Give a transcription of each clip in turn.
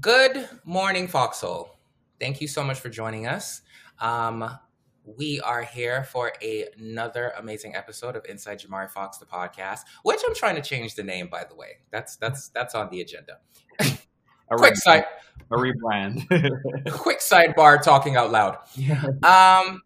Good morning, Foxhole. Thank you so much for joining us. Um, we are here for a, another amazing episode of Inside Jamari Fox, the podcast, which I'm trying to change the name, by the way. That's that's that's on the agenda. A quick rebrand. side, A rebrand. quick sidebar, talking out loud. yeah. Um,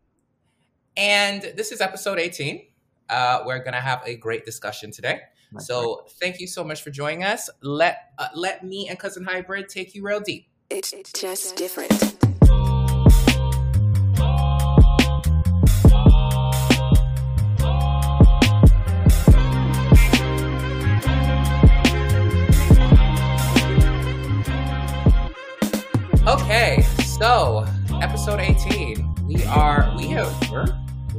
and this is episode 18. Uh, we're gonna have a great discussion today. So thank you so much for joining us. Let uh, let me and cousin Hybrid take you real deep. It's just different. Okay, so episode 18. We are we have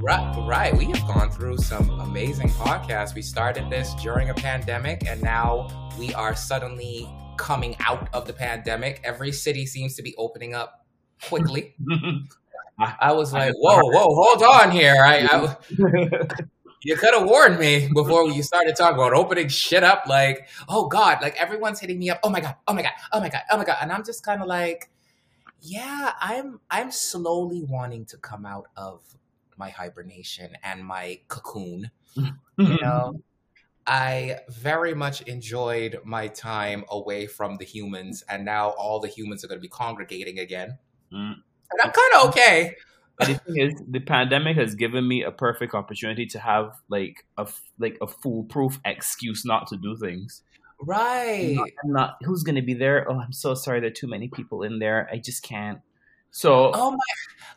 right, right. We have gone through some amazing podcasts. We started this during a pandemic, and now we are suddenly coming out of the pandemic. Every city seems to be opening up quickly. I was like, whoa, whoa, hold on here. I, I you could have warned me before you started talking about opening shit up. Like, oh God, like everyone's hitting me up. Oh my God, oh my God, oh my God, oh my God. And I'm just kind of like, yeah, I'm I'm slowly wanting to come out of my hibernation and my cocoon. You know, I very much enjoyed my time away from the humans, and now all the humans are going to be congregating again. Mm. And I'm kind of okay. And the thing is, the pandemic has given me a perfect opportunity to have like a like a foolproof excuse not to do things. I'm Right. not, I'm not- who's going to be there? Oh, I'm so sorry. There are too many people in there. I just can't. So Oh my!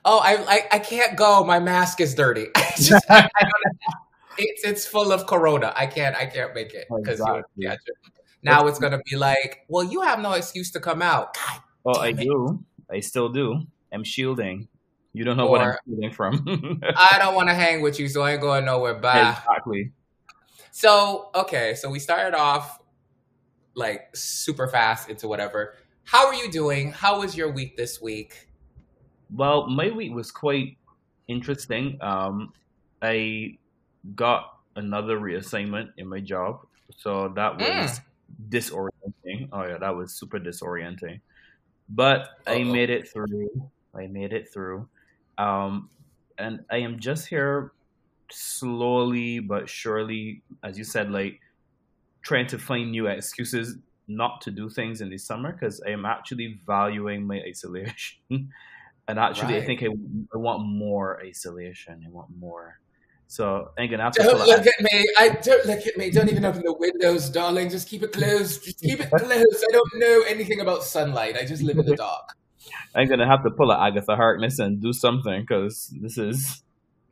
Oh, I, I I can't go. My mask is dirty. Just, it's it's full of corona. I can't I can't make it because Exactly. you catch it. Now it's gonna be like, well, you have no excuse to come out. God, oh, I it. do. I still do. I'm shielding. You don't know what I'm Or- shielding from. I don't want to hang with you, so I ain't going nowhere. Bye. exactly. So okay, so we started off like super fast into whatever. How are you doing? How was your week this week? Well, my week was quite interesting. Um, I got another reassignment in my job, so that was disorienting. Oh yeah, that was super disorienting. But I Uh-oh. made it through. I made it through. Um, and I am just here slowly but surely, as you said, like trying to find new excuses not to do things in the summer because I am actually valuing my isolation. and actually, I think I, I want more isolation. I want more. So I'm gonna have to. Don't look at me. I don't look at me. Don't even open the windows, darling. Just keep it closed. Just keep it closed. I don't know anything about sunlight. I just live in the dark. I'm gonna have to pull a Agatha Harkness and do something because this is.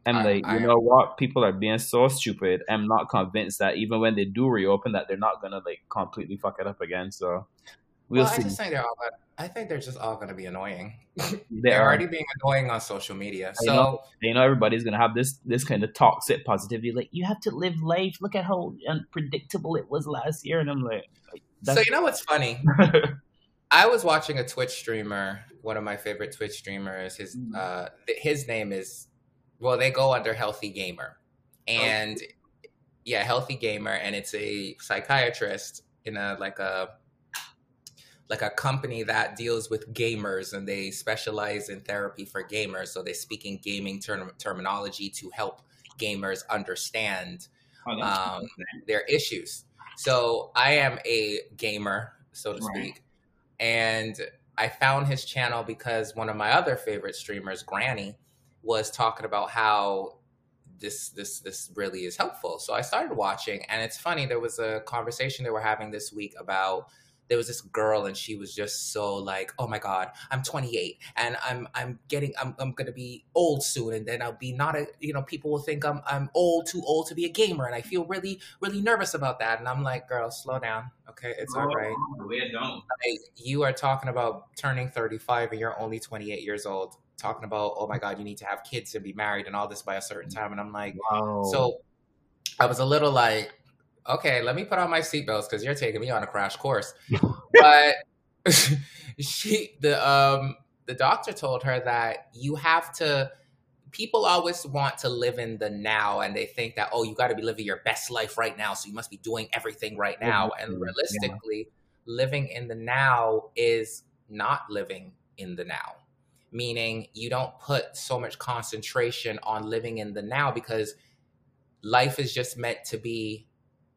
I'm I- like, I- you know what? People are being so stupid. I'm not convinced that even when they do reopen, that they're not gonna like completely fuck it up again. So we'll well, I just think they're all. I think they're just all going to be annoying. They They're are. already being annoying on social media. So know. You know, everybody's gonna have this this kind of toxic positivity. Like, you have to live life. Look at how unpredictable it was last year, and I'm like, so you know what's funny? I was watching a Twitch streamer, one of my favorite Twitch streamers. His Mm. uh, his name is well, they go under Healthy Gamer, and yeah, Healthy Gamer, and it's a psychiatrist in a like a like a company that deals with gamers, and they specialize in therapy for gamers. So they speak in gaming term- terminology to help gamers understand Oh, um, their issues. So I am a gamer, so to Right. speak, and I found his channel because one of my other favorite streamers, Granny, was talking about how this this this really is helpful. So I started watching, and it's funny. There was a conversation they were having this week about there was this girl and she was just so like oh my god i'm 28 and i'm i'm getting i'm, I'm gonna be old soon and then i'll be not a you know people will think i'm i'm old too old to be a gamer and i feel really really nervous about that and i'm like girl slow down okay it's all right Oh, we don't. Like, you are talking about turning 35 and you're only 28 years old talking about oh my god you need to have kids and be married and all this by a certain time and i'm like Wow. so I was a little like, okay, let me put on my seatbelts because you're taking me on a crash course. but she, the um, the doctor told her that you have to. People always want to live in the now, and they think that oh, you got to be living your best life right now, so you must be doing everything right now. And Exactly, yeah. realistically, living in the now is not living in the now meaning you don't put so much concentration on living in the now because life is just meant to be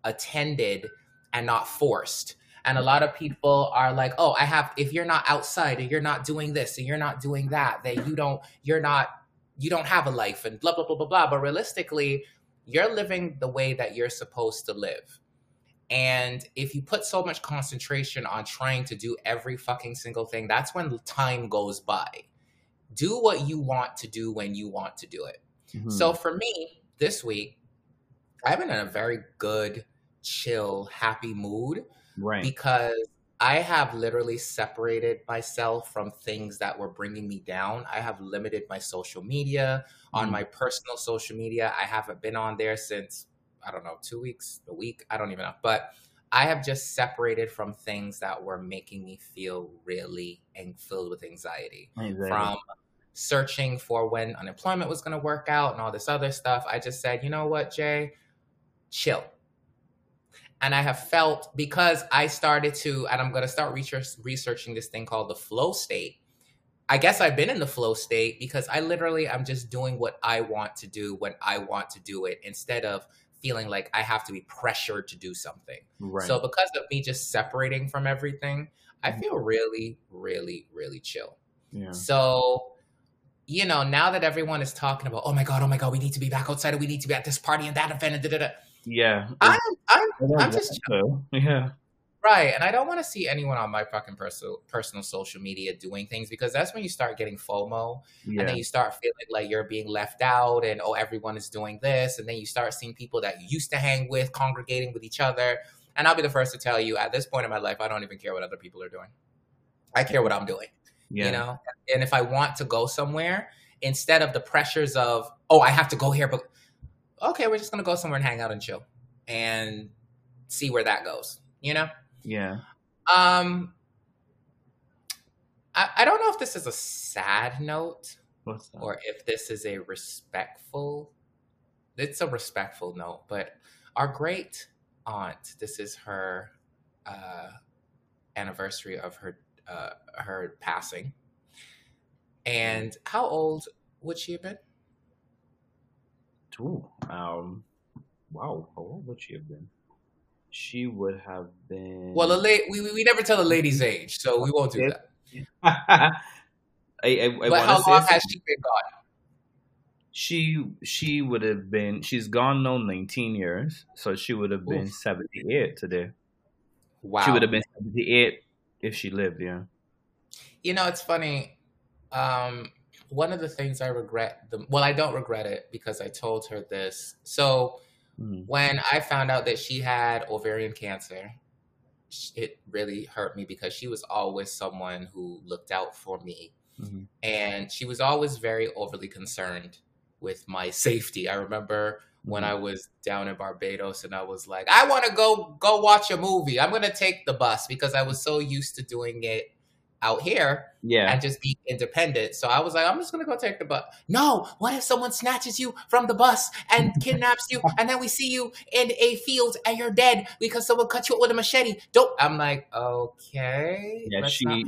attended and not forced. And a lot of people are like, oh, I have, if you're not outside and you're not doing this and you're not doing that, then you don't, you're not, you don't have a life and blah, blah, blah, blah, blah. But realistically, you're living the way that you're supposed to live. And if you put so much concentration on trying to do every fucking single thing, that's when time goes by. Do what you want to do when you want to do it. Mm-hmm. So for me, this week, I've been in a very good, chill, happy mood. Right. Because I have literally separated myself from things that were bringing me down. I have limited my social media. Mm. On my personal social media, I haven't been on there since, I don't know, two weeks, a week. I don't even know. But I have just separated from things that were making me feel really and filled with anxiety. Exactly. From searching for when unemployment was going to work out and all this other stuff. I just said, you know what, Jay? chill. And I have felt because I started to, and I'm going to start research, researching this thing called the flow state. I guess I've been in the flow state because I literally I'm just doing what I want to do when I want to do it instead of feeling like I have to be pressured to do something. Right. So because of me just separating from everything, I mm-hmm. feel really, really, really chill. Yeah. So you know, now that everyone is talking about, oh my god, oh my god, we need to be back outside, and we need to be at this party and that event, and da da da. Yeah. I'm, I'm, just so. yeah. Right, and I don't want to see anyone on my fucking personal personal social media doing things because that's when you start getting FOMO, yeah. and then you start feeling like you're being left out, and oh, everyone is doing this, and then you start seeing people that you used to hang with congregating with each other. And I'll be the first to tell you, at this point in my life, I don't even care what other people are doing. I care what I'm doing. Yeah. You know, and if I want to go somewhere, instead of the pressures of oh, I have to go here, but okay, we're just gonna go somewhere and hang out and chill and see where that goes. You know? Yeah. Um I, I don't know if this is a sad note or if this is a respectful it's a respectful note, but our great aunt, this is her uh anniversary of her uh her passing. And how old would she have been? Ooh, um, wow, how old would she have been? She would have been. Well, a la- we, we never tell a lady's age, so we won't do that. I, I, I but how long has she been gone? She she would have been. She's gone now nineteen years, so she would have been seventy eight today. Wow, she would have been seventy eight if she lived. Yeah. You know, it's funny. Um, one of the things I regret the well, I don't regret it because I told her this. So mm. when I found out that she had ovarian cancer, it really hurt me because she was always someone who looked out for me. Mm-hmm. And she was always very overly concerned with my safety. I remember when mm-hmm. I was down in Barbados and I was like, I want to go go watch a movie. I'm going to take the bus because I was so used to doing it out here yeah. and just be independent. So I was like, I'm just gonna go take the bus. No, what if someone snatches you from the bus and kidnaps you, and then we see you in a field and you're dead because someone cut you up with a machete? Don't. I'm like, okay, yeah, she,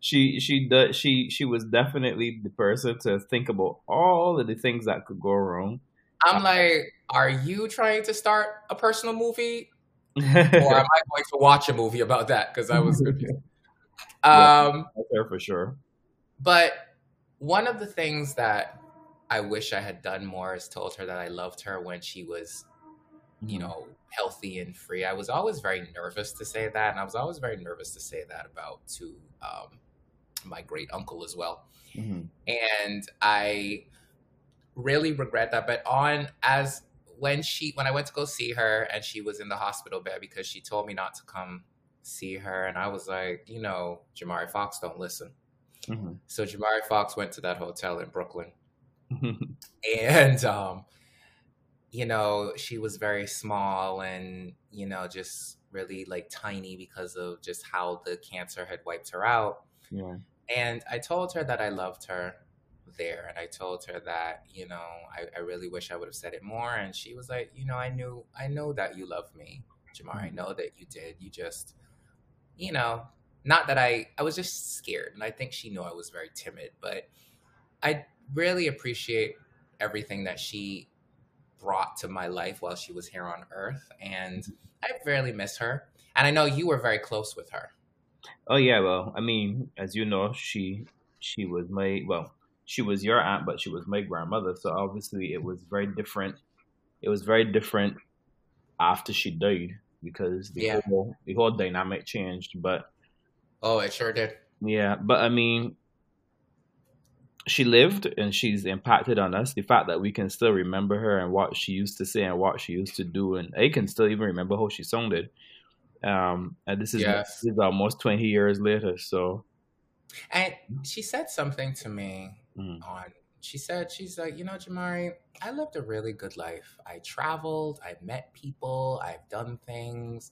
she, she does. She, she was definitely the person to think about all of the things that could go wrong. I'm like, are you trying to start a personal movie? or am I going to watch a movie about that? Because I was confused. Um, yeah, there for sure. But one of the things that I wish I had done more is told her that I loved her when she was, you mm-hmm. know, healthy and free. I was always very nervous to say that, and I was always very nervous to say that about to um, my great uncle as well. Mm-hmm. And I really regret that. But on as when she when I went to go see her and she was in the hospital bed because she told me not to come see her, and I was like, you know, Jamari Fox don't listen. Mm-hmm. So Jamari Fox went to that hotel in Brooklyn, and um, you know, she was very small and you know just really like tiny because of just how the cancer had wiped her out. Yeah. And I told her that I loved her there. And I told her that, you know, I, I, really wish I would have said it more. And she was like, you know, I knew, I know that you love me, Jamar. I mm-hmm. know that you did. You just, you know, not that I I was just scared, and I think she knew I was very timid, but I really appreciate everything that she brought to my life while she was here on Earth, and mm-hmm. I really miss her. And I know you were very close with her. Oh yeah, well, I mean, as you know, she she was my well, she was your aunt, but she was my grandmother. So obviously, it was very different. It was very different after she died because the Yeah. whole the whole dynamic changed. But Oh, it sure did. yeah, but I mean, she lived and she's impacted on us. The fact that we can still remember her and what she used to say and what she used to do, and I can still even remember how she sounded. Um, and this is, Yes. this is almost twenty years later. So And she said something to me mm, on she said she's like you know jamari i lived a really good life. I traveled i met people i've done things.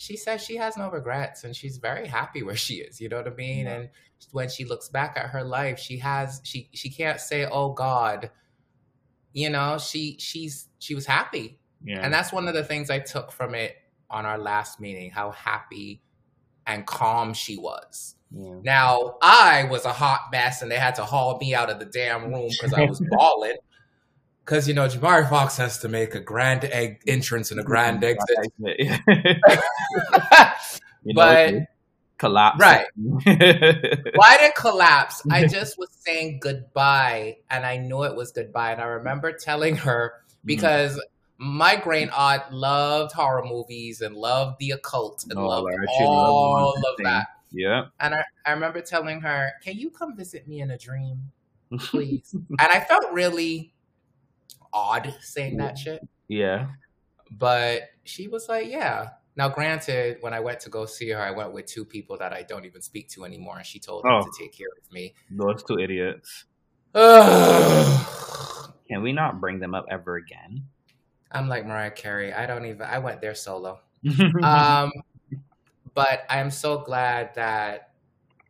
She says she has no regrets and she's very happy where she is you know what i mean? Yeah. and when she looks back at her life she has she she can't say oh god you know? She she's she was happy. Yeah, and that's one of the things i took from it on our last meeting how happy and calm she was yeah. now, I was a hot mess and they had to haul me out of the damn room because I was bawling. Because, you know, Jamari Fox has to make a grand egg entrance and a grand exit. you know, But- collapse. Right. Why did collapse? I just was saying goodbye and I knew it was goodbye. And I remember telling her mm. because my great aunt loved horror movies and loved the occult and Oh, loved Larry, she loved all of that. Yeah. And I, I remember telling her, Can you come visit me in a dream, please? and I felt really odd saying that shit. Yeah. But she was like, Yeah. Now, granted, when I went to go see her, I went with two people that I don't even speak to anymore, and she told them Oh. to take care of me. Those two idiots. Can we not bring them up ever again? I'm like Mariah Carey. I don't even, I went there solo. Um, but I'm so glad that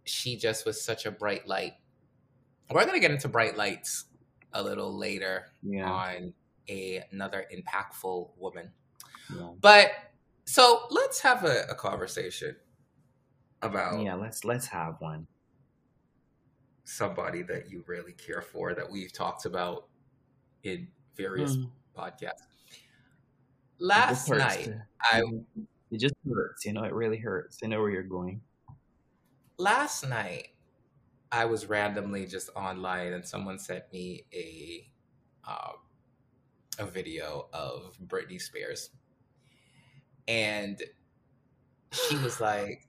she just was such a bright light. We're going to get into bright lights a little later yeah. on a, another impactful woman. Yeah. But so let's have a, a conversation about Yeah, let's let's have one. somebody that you really care for that we've talked about in various Mm. podcasts. Last night, I it just hurts, you know, it really hurts. I know where you're going. last night I was randomly just online and someone sent me a um, a video of Britney Spears, and she was like,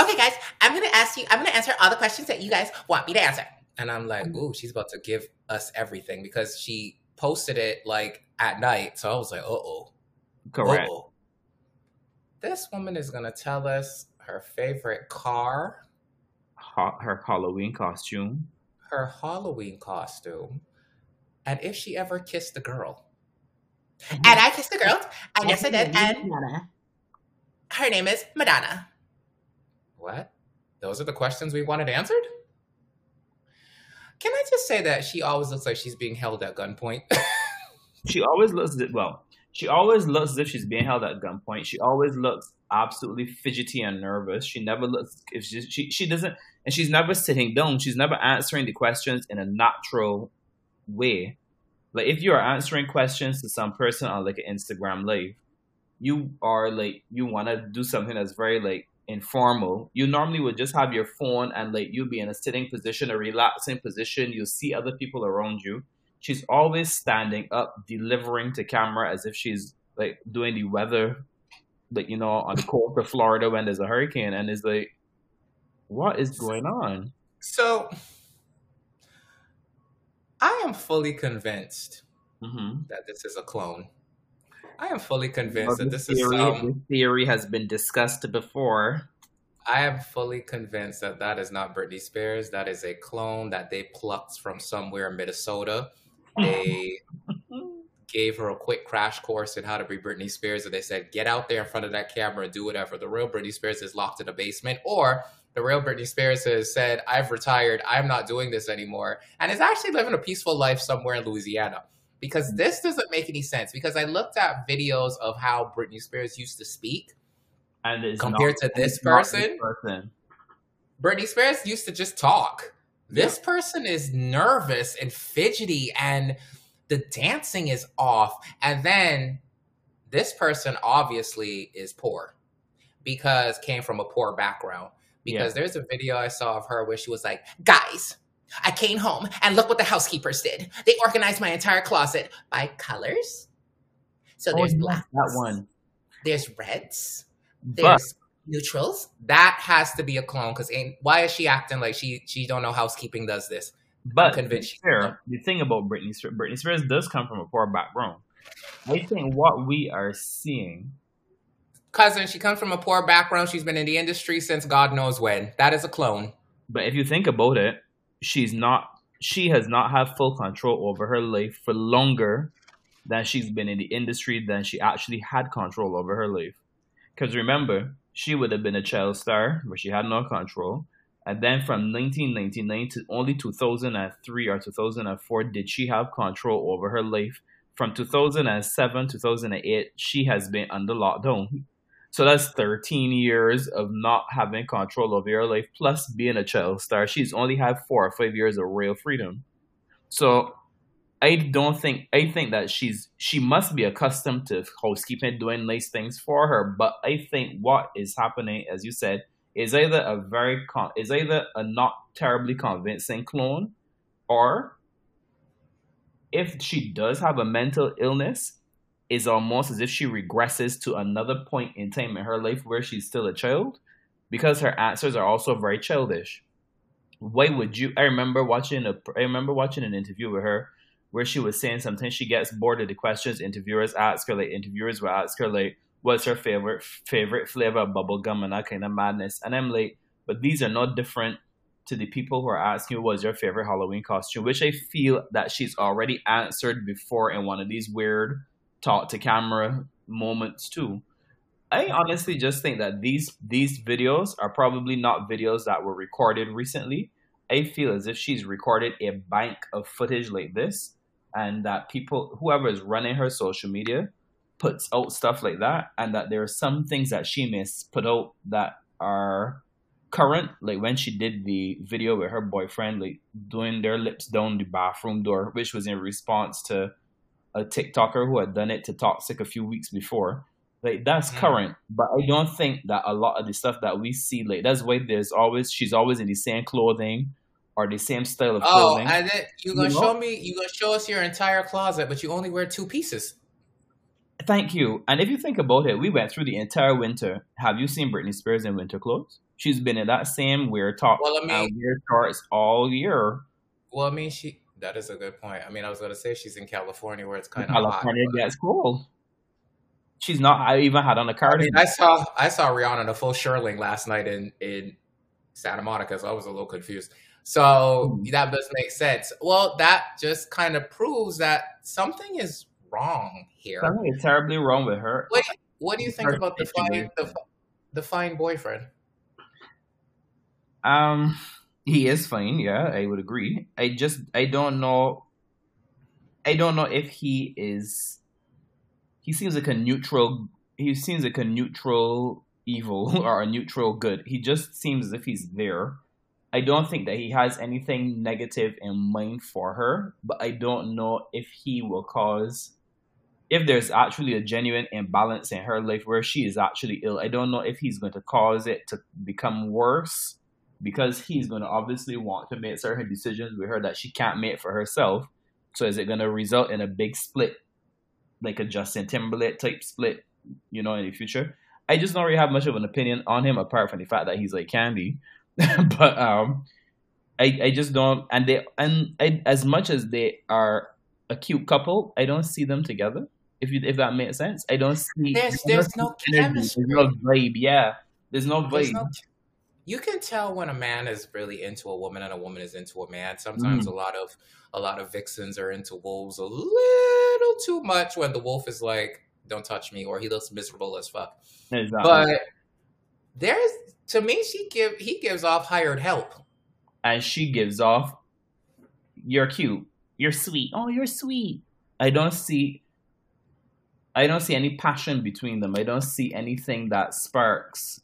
"Okay, guys, I'm gonna ask you. I'm gonna answer all the questions that you guys want me to answer." And I'm like, "Ooh, she's about to give us everything," because she posted it like at night. So I was like, "Uh oh." Correct. Uh-oh. This woman is going to tell us her favorite car, Ha- her Halloween costume. her Halloween costume, and if she ever kissed a girl. And I kissed a girl, and yes, I did. And her name is Madonna. What? Those are the questions we wanted answered? Can I just say that she always looks like she's being held at gunpoint? She always looks well. She always looks as if she's being held at gunpoint. She always looks absolutely fidgety and nervous. She never looks if she she, she doesn't and she's never sitting down. She's never answering the questions in a natural way. Like if you are answering questions to some person on like an Instagram live, you are like you want to do something that's very like informal. You normally would just have your phone and like you be in a sitting position, a relaxing position. You see other people around you she's always standing up, delivering to camera as if she's like doing the weather, like you know, on the coast of Florida when there's a hurricane, and it's like, what is going on? so, I am fully convinced Mm-hmm. that this is a clone. I am fully convinced that this is theory, this theory has been discussed before. I am fully convinced that that is not Britney Spears. That is a clone that they plucked from somewhere in Minnesota. They gave her a quick crash course in how to be Britney Spears, and they said, "Get out there in front of that camera and do whatever." The real Britney Spears is locked in a basement, or the real Britney Spears has said, "I've retired. I'm not doing this anymore," and is actually living a peaceful life somewhere in Louisiana. Because mm. this doesn't make any sense. Because I looked at videos of how Britney Spears used to speak, and compared not, to this person, person. Britney Spears used to just talk. This person is nervous and fidgety, and the dancing is off. And then this person obviously is poor because came from a poor background. Because there's a video I saw of her where she was like, "Guys, I came home and look what the housekeepers did. They organized my entire closet by colors. So Oh, there's yes, blacks, that one. there's reds, there's neutrals. That has to be a clone because why is she acting like she she don't know housekeeping does this? But convinced to fair, the thing about Britney Spears, Britney Spears does come from a poor background. I think what we are seeing, Cousin, she comes from a poor background. She's been in the industry since God knows when. That is a clone. but if you think about it, she's not. She has not had full control over her life for longer than she's been in the industry than she actually had control over her life. Because remember, she would have been a child star where she had no control. And then from 1999 to only 2003 or 2004 did she have control over her life. From 2007 2008, she has been under lockdown. So that's 13 years of not having control over your life, plus being a child star. She's only had four or five years of real freedom. So I don't think I think that she's she must be accustomed to housekeeping doing nice things for her. But I think what is happening, as you said, is either a very con- is either a not terribly convincing clone, or if she does have a mental illness, is almost as if she regresses to another point in time in her life where she's still a child, because her answers are also very childish. Why would you? I remember watching a I remember watching an interview with her where she was saying sometimes she gets bored of the questions interviewers ask her. Like interviewers will ask her like, "What's her favorite favorite flavor of bubble gum?" and that kind of madness. And I'm like, but these are not different to the people who are asking what's your favorite Halloween costume, which I feel that she's already answered before in one of these weird talk to camera moments too. I honestly just think that these these videos are probably not videos that were recorded recently. I feel as if she's recorded a bank of footage like this, and that people, whoever is running her social media, puts out stuff like that, and that there are some things that she may put out that are current, like when she did the video with her boyfriend, like doing their lips down the bathroom door, which was in response to a TikToker who had done it to Toxic a few weeks before. Like that's Mm. current, but I don't think that a lot of the stuff that we see, like that's why there's always she's always in the same clothing or the same style of Oh, clothing. and then you gonna You know? show me? You gonna show us your entire closet, but you only wear two pieces. Thank you. And if you think about it, we went through the entire winter. Have you seen Britney Spears in winter clothes? She's been in that same weird top Well, I mean- and weird shorts all year. Well, I mean, she. That is a good point. I mean, I was gonna say she's in California where it's kind of hot. California but- gets cold. She's not. I even had on a I mean, cardigan. I saw I saw Rihanna in a full shearling last night in in Santa Monica, so I was a little confused. So Mhm. that does make sense. Well, that just kind of proves that something is wrong here. Something is terribly wrong with her. What What do you think Her about the fine the, the fine boyfriend? Um, he is fine. Yeah, I would agree. I just I don't know. I don't know if he is. He seems like a neutral. He seems like a neutral evil or a neutral good. He just seems as if he's there. I don't think that he has anything negative in mind for her, but I don't know if he will cause if there's actually a genuine imbalance in her life where she is actually ill. I don't know if he's going to cause it to become worse because he's going to obviously want to make certain decisions with her that she can't make for herself. So is it going to result in a big split, like a Justin Timberlake type split, you know, in the future? I just don't really have much of an opinion on him apart from the fact that he's like Candy. but um, I I just don't, and they and I, as much as they are a cute couple, I don't see them together. If you if that makes sense, I don't see. There's there's no chemistry. There's no vibe. Yeah, there's no There's vibe. no- you can tell when a man is really into a woman and a woman is into a man. Sometimes Mm. a lot of a lot of vixens are into wolves a little too much when the wolf is like, "Don't touch me," or he looks miserable as fuck. Exactly. But there's to me, she give he gives off hired help. and she gives off, "You're cute. You're sweet. Oh, you're sweet." I don't see. I don't see any passion between them. I don't see anything that sparks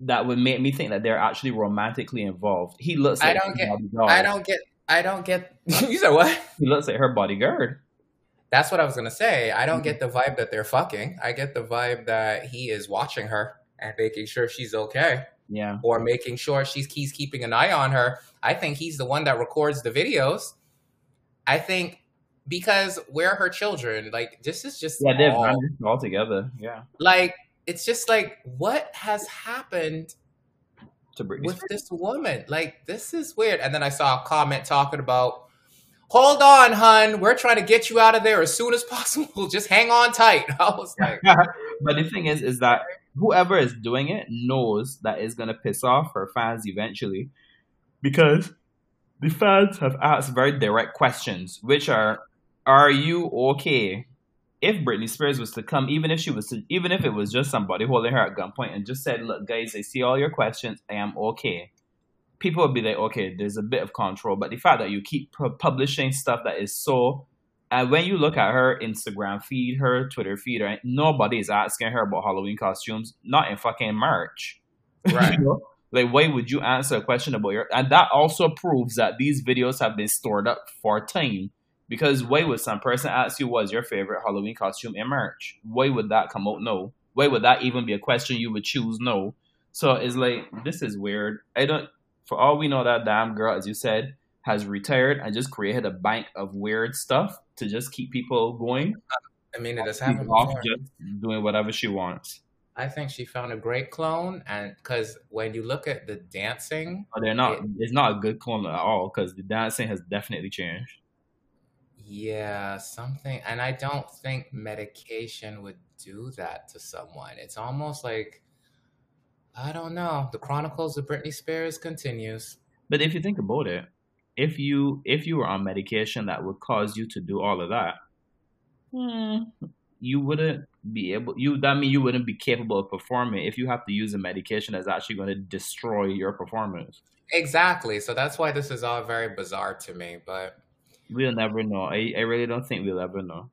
that would make me think that they're actually romantically involved. He looks. I Like don't get- bodyguard. I don't get. I don't get. you said what? He looks like her bodyguard. That's what I was gonna say. I Mm-hmm. don't get the vibe that they're fucking. I get the vibe that he is watching her and making sure she's okay, Yeah. or making sure she's he's keeping an eye on her. I think he's the one that records the videos. I think because we're her children. Like this is just Yeah, they've all- vanished altogether. Yeah. like it's just like what has happened To Britney with this woman. Like, this is weird. And then I saw a comment talking about, hold on, hun, we're trying to get you out of there as soon as possible. Just hang on tight. I was like, but the thing is, is that whoever is doing it knows that it's gonna piss off her fans eventually, because the fans have asked very direct questions, which are, "Are you okay?" If Britney Spears was to come, even if she was, to, even if it was just somebody holding her at gunpoint and just said, "Look, guys, I see all your questions. I am okay." People would be like, "Okay, there's a bit of control," but the fact that you keep pu- publishing stuff that is so and when you look at her Instagram feed, her Twitter feed, right, nobody is asking her about Halloween costumes, not in fucking March. Right. You know? Like, why would you answer a question about your? And that also proves that these videos have been stored up for time. Because why would some person ask you what's your favorite Halloween costume in March? Why would that come out? No. Why would that even be a question you would choose? No. So it's like this is weird. I don't. For all we know, that damn girl, as you said, has retired and just created a bank of weird stuff to just keep people going. I mean, it has happened off before. just doing whatever she wants. I think she found a great clone. And because when you look at the dancing, But they're not. It's not a good clone at all because the dancing has definitely changed. yeah, something. And I don't think medication would do that to someone. It's almost like, I don't know. The Chronicles of Britney Spears continues. But if you think about it, if you if you were on medication that would cause you to do all of that, hmm, you wouldn't be able. You that mean you wouldn't be capable of performing if you have to use a medication that's actually going to destroy your performance. Exactly. So that's why this is all very bizarre to me. But We'll never know. I, I really don't think we'll ever know.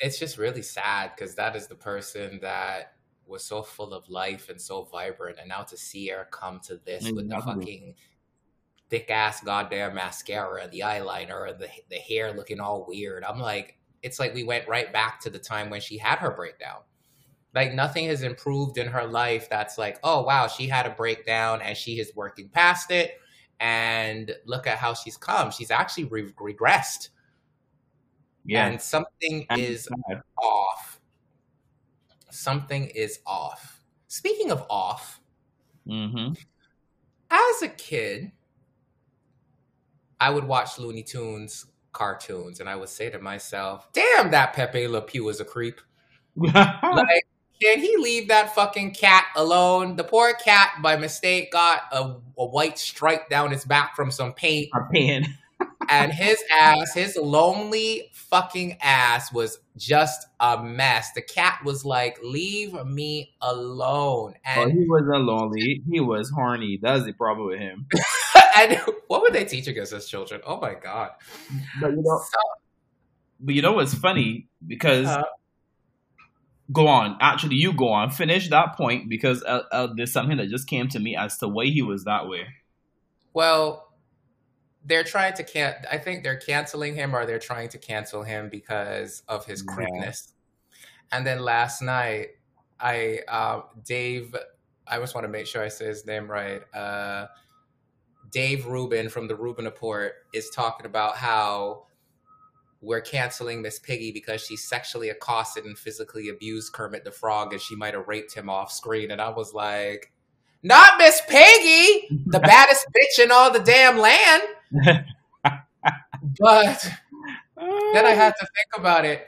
it's just really sad because that is the person that was so full of life and so vibrant. And now to see her come to this with the fucking thick ass goddamn mascara, the eyeliner, and the, the hair looking all weird. I'm like, it's like we went right back to the time when she had her breakdown. Like nothing has improved in her life that's like, oh wow, she had a breakdown and she is working past it. And look at how she's come. She's actually re- regressed. Yeah, And something is sad. off. Something is off. Speaking of off, Mm-hmm. as a kid, I would watch Looney Tunes cartoons and I would say to myself, damn, that Pepe Le Pew is a creep. Like, can he leave that fucking cat alone? The poor cat, by mistake, got a, a white stripe down its back from some paint, I'm paying. and his ass, his lonely fucking ass, was just a mess. The cat was like, "Leave me alone." Oh, he wasn't lonely. He was horny. That's the problem with him. and what were they teaching us as children? Oh my god! But you know, So, but you know what's funny because Uh. go on. Actually, you go on. Finish that point because uh, uh, there's something that just came to me as to why he was that way. well, they're trying to can. I think they're canceling him, or they're trying to cancel him because of his Yeah. creepness. And then last night, I uh, Dave. I just want to make sure I say his name right. Dave Rubin from the Rubin Report is talking about how we're canceling Miss Piggy because she sexually accosted and physically abused Kermit the Frog and she might have raped him off screen. And I was like, not Miss Piggy, the baddest bitch in all the damn land. But then I had to think about it.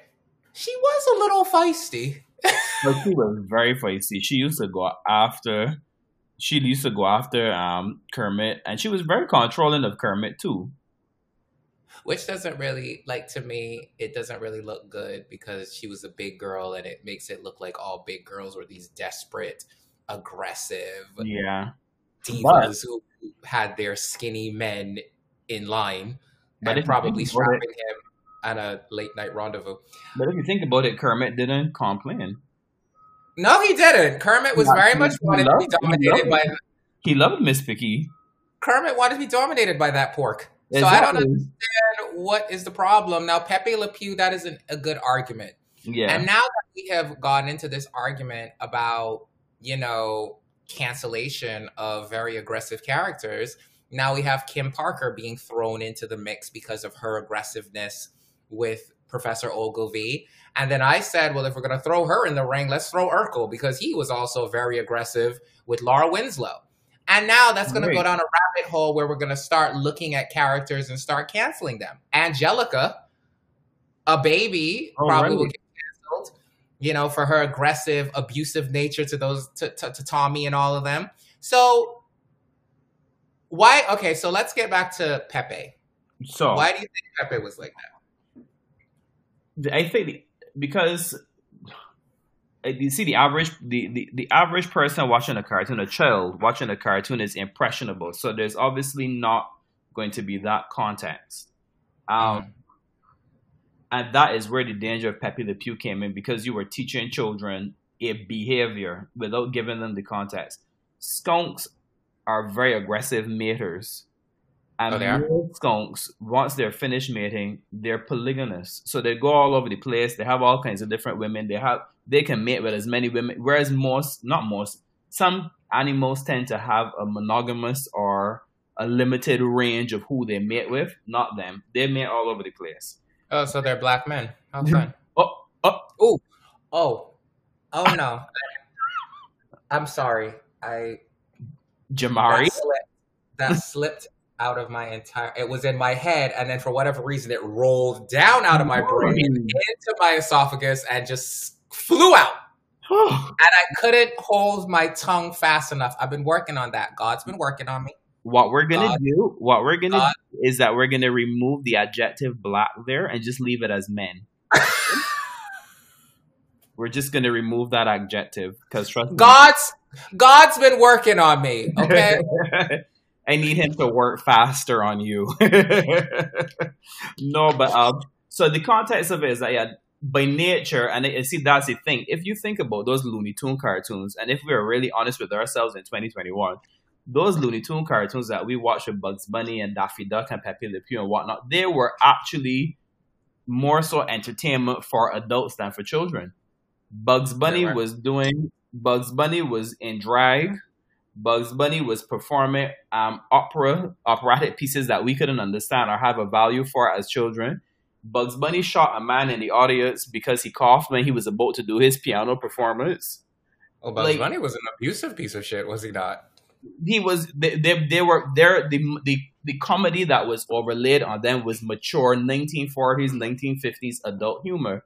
She was a little feisty. But she was very feisty. She used to go after. She used to go after um Kermit, and she was very controlling of Kermit too. which doesn't really like to me it doesn't really look good because she was a big girl and it makes it look like all big girls were these desperate aggressive Yeah, divas who had their skinny men in line But and probably strapping him and a late night rendezvous. But if you think about it, Kermit didn't complain. No, he didn't. Kermit was Yeah, very he- much he wanted to loved- be he dominated by loved He loved Miss Piggy. Kermit wanted to be dominated by that pork. So I don't understand what is the problem. Now Pepe Le Pew, that is an, a good argument. Yeah. And now that we have gone into this argument about, you know, cancellation of very aggressive characters, now we have Kim Parker being thrown into the mix because of her aggressiveness with Professor Oglevee. And then I said, well, if we're going to throw her in the ring, let's throw Urkel because he was also very aggressive with Laura Winslow. And now that's going to go down a rabbit hole where we're going to start looking at characters and start canceling them. Angelica, a baby, Oh, probably right. will get canceled, you know, for her aggressive, abusive nature to those, to, to, to Tommy and all of them. So, why? Okay, so let's get back to Pepe. so Why do you think Pepe was like that? I think the- because uh, you see the average the, the, the average person watching a cartoon, a child watching a cartoon is impressionable. So there's obviously not going to be that context. Um, and that is where the danger of Pepe Le Pew came in because you were teaching children a behavior without giving them the context. Skunks are very aggressive maters. And Oh, skunks, once they're finished mating, they're polygamous. So they go all over the place. They have all kinds of different women. They have they can mate with as many women. Whereas most, not most, some animals tend to have a monogamous or a limited range of who they mate with. Not them. They mate all over the place. Oh, so they're black men. How fun. Oh, oh, Oh, oh, oh no. I'm sorry. I Jamari. that slipped, that slipped out of my entire. It was in my head, and then for whatever reason, it rolled down out of my brain into my esophagus and just flew out. And I couldn't hold my tongue fast enough. I've been working on that. God's been working on me. what we're gonna God. do, what we're gonna God. do is that we're gonna remove the adjective black there and just leave it as men. we're just gonna remove that adjective because trust me, God's God's been working on me. Okay. I need him to work faster on you. no, but um, so the context of it is that yeah, by nature, and I, see that's the thing. If you think about those Looney Tune cartoons, and if we are really honest with ourselves in 2021, those Looney Tune cartoons that we watched with Bugs Bunny and Daffy Duck and Pepe Le Pew and whatnot, they were actually more so entertainment for adults than for children. Bugs Bunny was doing Bugs Bunny was in drag. Bugs Bunny was performing um, opera, operatic pieces that we couldn't understand or have a value for as children. Bugs Bunny shot a man in the audience because he coughed when he was about to do his piano performance. Oh, Bugs Like- Bunny was an abusive piece of shit, was he not? He was they they, they were there the, the the comedy that was overlaid on them was mature 1940s 1950s adult humor.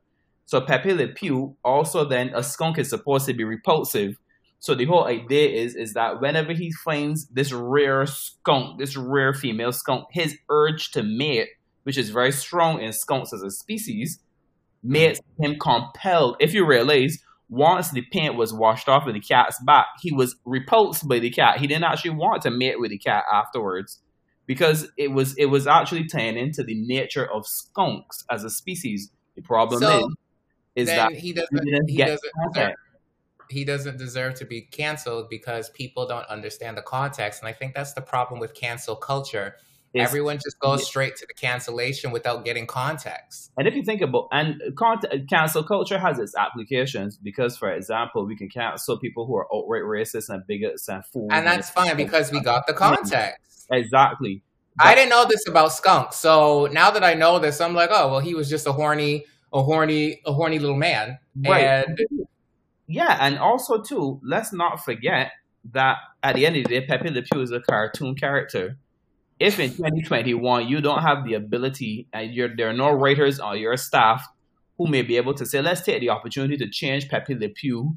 So Pepe Le Pew also then a skunk is supposed to be repulsive. So the whole idea is is that whenever he finds this rare skunk, this rare female skunk, his urge to mate, which is very strong in skunks as a species, makes him compelled. If you realize, once the paint was washed off of the cat's back, he was repulsed by the cat. He didn't actually want to mate with the cat afterwards because it was it was actually tying into the nature of skunks as a species. The problem So, is is that he he doesn't didn't he get doesn't. He doesn't deserve to be canceled because people don't understand the context. And i think that's the problem with cancel culture. It's- everyone just goes straight to the cancellation without getting context. And if you think about and content, cancel culture has its applications because, for example, we can cancel people who are outright racist and bigots and fools. and that's fine because we got the context. Exactly. i didn't know this about skunk so now that i know this i'm like oh well he was just a horny a horny a horny little man. Right. and Yeah, and also too, let's not forget that at the end of the day, Pepe Le Pew is a cartoon character. If in 2021 you don't have the ability, and you're, there are no writers on your staff who may be able to say, let's take the opportunity to change Pepe Le Pew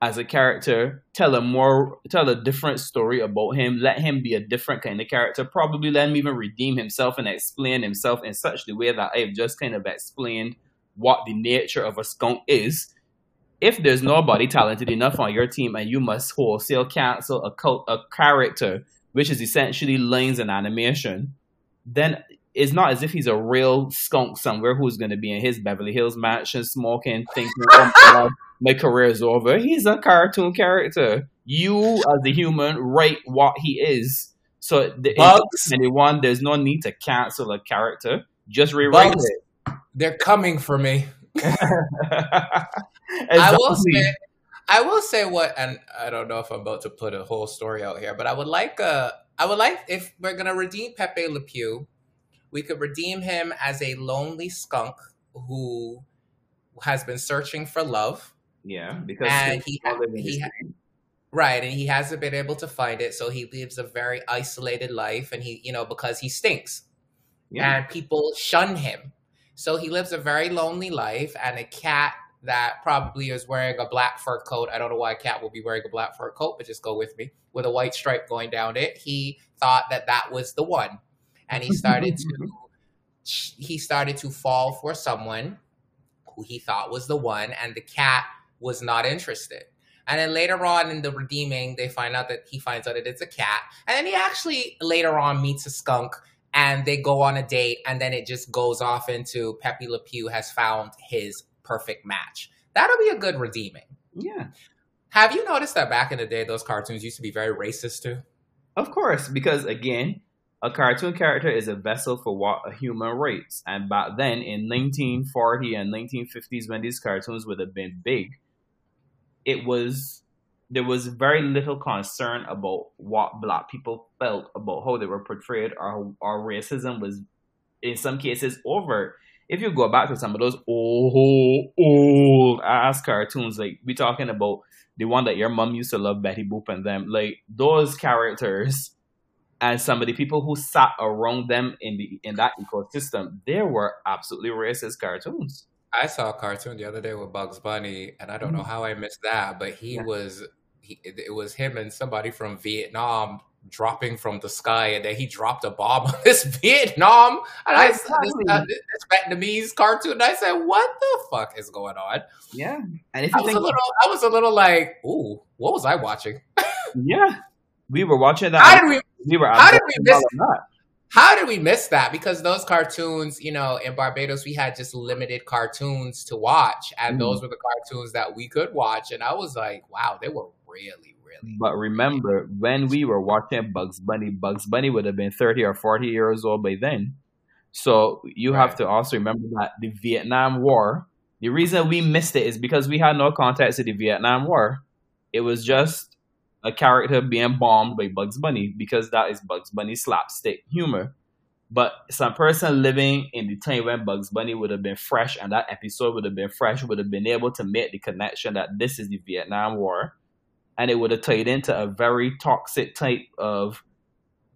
as a character, tell a more, tell a different story about him, let him be a different kind of character, probably let him even redeem himself and explain himself in such the way that I've just kind of explained what the nature of a skunk is if there's nobody talented enough on your team and you must wholesale cancel a cult, a character which is essentially lines and animation, then it's not as if he's a real skunk somewhere who's going to be in his Beverly Hills mansion smoking, thinking, oh my, career is over. He's a cartoon character. You, as a human, write what he is. So the, Bugs. in anyone, there's no need to cancel a character. Just rewrite Bugs. it. They're coming for me. I will say, I will say what, and I don't know if I'm about to put a whole story out here, but I would like uh I would like if we're gonna redeem Pepe Le Pew, we could redeem him as a lonely skunk who has been searching for love, Yeah, because and he, living he his right, and he hasn't been able to find it, so he lives a very isolated life, and he, you know, because he stinks, yeah. and people shun him. So he lives a very lonely life, and a cat that probably is wearing a black fur coat. I don't know why a cat will be wearing a black fur coat, but just go with me with a white stripe going down it. He thought that that was the one, and he started to he started to fall for someone who he thought was the one, and the cat was not interested. And then later on in the redeeming, they find out that he finds out that it's a cat, and then he actually later on meets a skunk and they go on a date, and then it just goes off into Pepe Le Pew has found his perfect match. That'll be a good redeeming. yeah. Have you noticed that back in the day, those cartoons used to be very racist too? Of course, because again, a cartoon character is a vessel for what a human writes. And back then, in 1940 and 1950s, when these cartoons would have been big, it was there was very little concern about what black people felt about how they were portrayed or, or racism was in some cases over. If you go back to some of those old old ass cartoons, like we talking about the one that your mom used to love, Betty Boop and them, like those characters and some of the people who sat around them in the in that ecosystem, they were absolutely racist cartoons. I saw a cartoon the other day with Bugs Bunny, and I don't know mm. how I missed that, but he Yeah. was he, it was him and somebody from Vietnam dropping from the sky, and then he dropped a bomb on this Vietnam, and I saw this, uh, this Vietnamese cartoon, and I said, "What the fuck is going on?" Yeah, and if I was a little, I was a little like, "Ooh, what was I watching? yeah, we were watching that. How did we we were how did we miss- that. How did we miss that? Because those cartoons, you know, in Barbados, we had just limited cartoons to watch, and Mm. those were the cartoons that we could watch. And I was like, wow, they were really, really. But remember, when we were watching Bugs Bunny, Bugs Bunny would have been 30 or 40 years old by then. So you have to also remember that the Vietnam War, the reason we missed it is because we had no context to the Vietnam War. It was just a character being bombed by Bugs Bunny because that is Bugs Bunny slapstick humor. But some person living in the time when Bugs Bunny would have been fresh and that episode would have been fresh would have been able to make the connection that this is the Vietnam War and it would have tied into a very toxic type of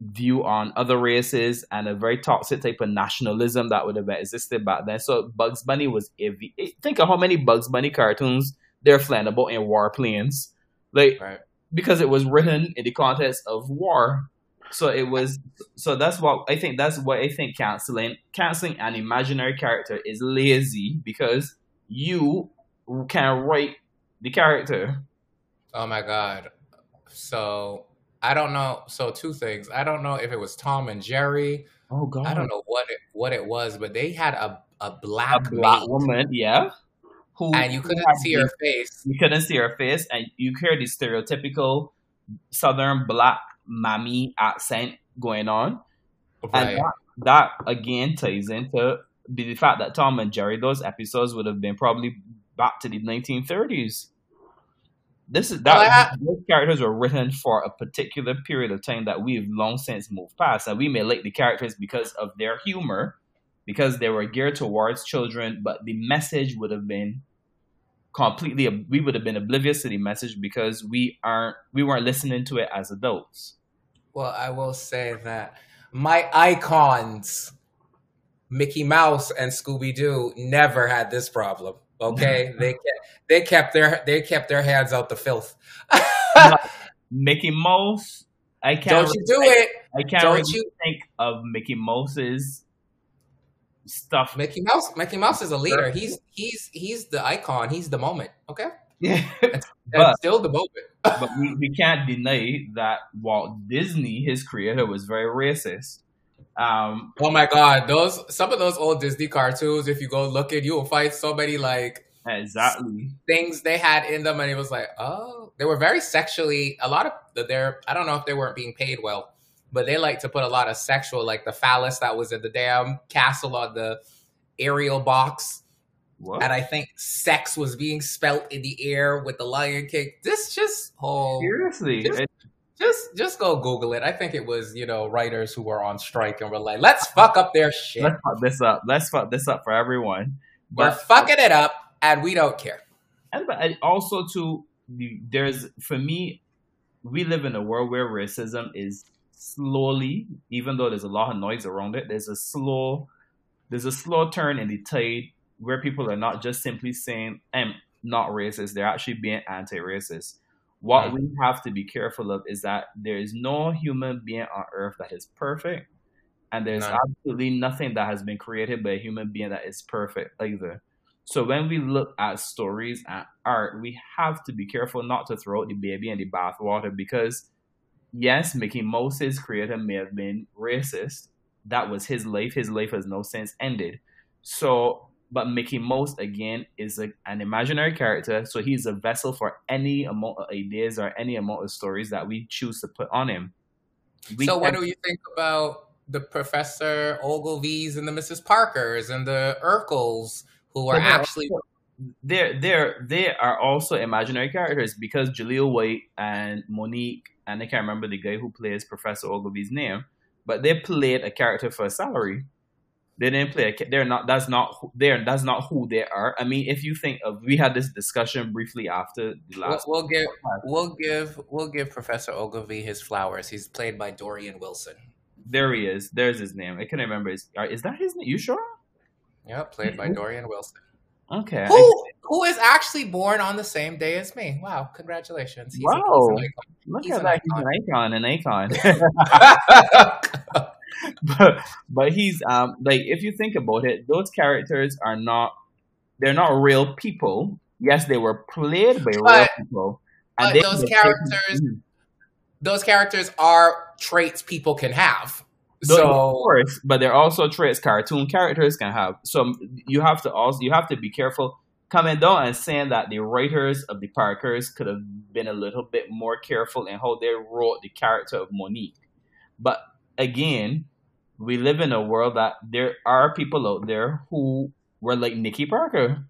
view on other races and a very toxic type of nationalism that would have existed back then. So Bugs Bunny was every think of how many Bugs Bunny cartoons they're flammable in warplanes. Like Right. because it was written in the context of war. So it was so that's what I think that's what I think canceling canceling an imaginary character is lazy because you can write the character. Oh my god. So I don't know. So two things. I don't know if it was Tom and Jerry. Oh god. I don't know what it what it was, but they had a a a black, black mate, woman, yeah. Who and you couldn't see her face. You couldn't see her face, and you hear the stereotypical Southern black mammy accent going on. And that, that again ties into the fact that Tom and Jerry, those episodes would have been probably back to the 1930s. This is that Well, I- those characters were written for a particular period of time that we've long since moved past, and we may like the characters because of their humor, because they were geared towards children, but the message would have been completely we would have been oblivious to the message because we aren't we weren't listening to it as adults. Well, I will say that my icons, Mickey Mouse and Scooby Doo, never had this problem. Okay, they kept, they kept their they kept their hands out the filth. Mickey Mouse, I can't Don't you do it, I can't Don't really you- think of Mickey Mouse's stuff. Mickey Mouse. Mickey Mouse is a leader. He's he's he's the icon. He's the moment. Okay, Yeah. that's But- still the moment. but we, we can't deny that Walt Disney, his creator, was very racist. Um, Oh my god, those some of those old Disney cartoons, if you go look at, you will find so many like exactly. things they had in them, and it was like, oh, they were very sexually. A lot of the their, I don't know if they weren't being paid well, but they like to put a lot of sexual, like the phallus that was in the damn castle on the Ariel box, What? and I think sex was being spelt in the air with the Lion King. This just whole, Seriously, Just- it- just just go Google it. I think it was you know writers who were on strike and were like, let's fuck up their shit. let's fuck this up. Let's fuck this up for everyone. We're fucking it up, and we don't care. and but also too there's for me we live in a world where racism is slowly even though there's a lot of noise around it there's a slow there's a slow turn in the tide where people are not just simply saying i'm not racist they're actually being anti-racist what we have to be careful of is that there is no human being on earth that is perfect and there's None. absolutely nothing that has been created by a human being that is perfect either so when we look at stories and art, we have to be careful not to throw out the baby in the bathwater because yes, Mickey Mouse's creator may have been racist. That was his life. His life has no sense ended. So, but Mickey Mouse again is a, an imaginary character, so he's a vessel for any amount of ideas or any amount of stories that we choose to put on him. We so, what do you think about the Professor Oglevees and the Mrs. Parkers and the Urkels who are actually they're they're they are also imaginary characters because Jaleel White and Mo'Nique and I can't remember the guy who plays Professor Oglevee's name, but they played a character for a salary. They didn't play. A, they're not. That's not. They're. That's not who they are. I mean, if you think of, we had this discussion briefly after the we'll, last. we'll give we'll give we'll give Professor Oglevee his flowers. He's played by Dorien Wilson. There he is. There's his name. I can't remember. His, uh, is that his name? You sure? Yeah, played by. Dorien Wilson. Okay. Who who is actually born on the same day as me? Wow, congratulations. He's a- Wow. an Look he's at an that. He's an icon. An icon. but but he's um like if you think about it, those characters are not they're not real people. Yes, they were played by real But- people. but those characters- taken- Those characters are traits people can have. Of So course, but they're also traits cartoon characters can have. So you have to also you have to be careful coming down and saying that the writers of the Parkers could have been a little bit more careful in how they wrote the character of Monique. But again, we live in a world that there are people out there who were like Nikki Parker.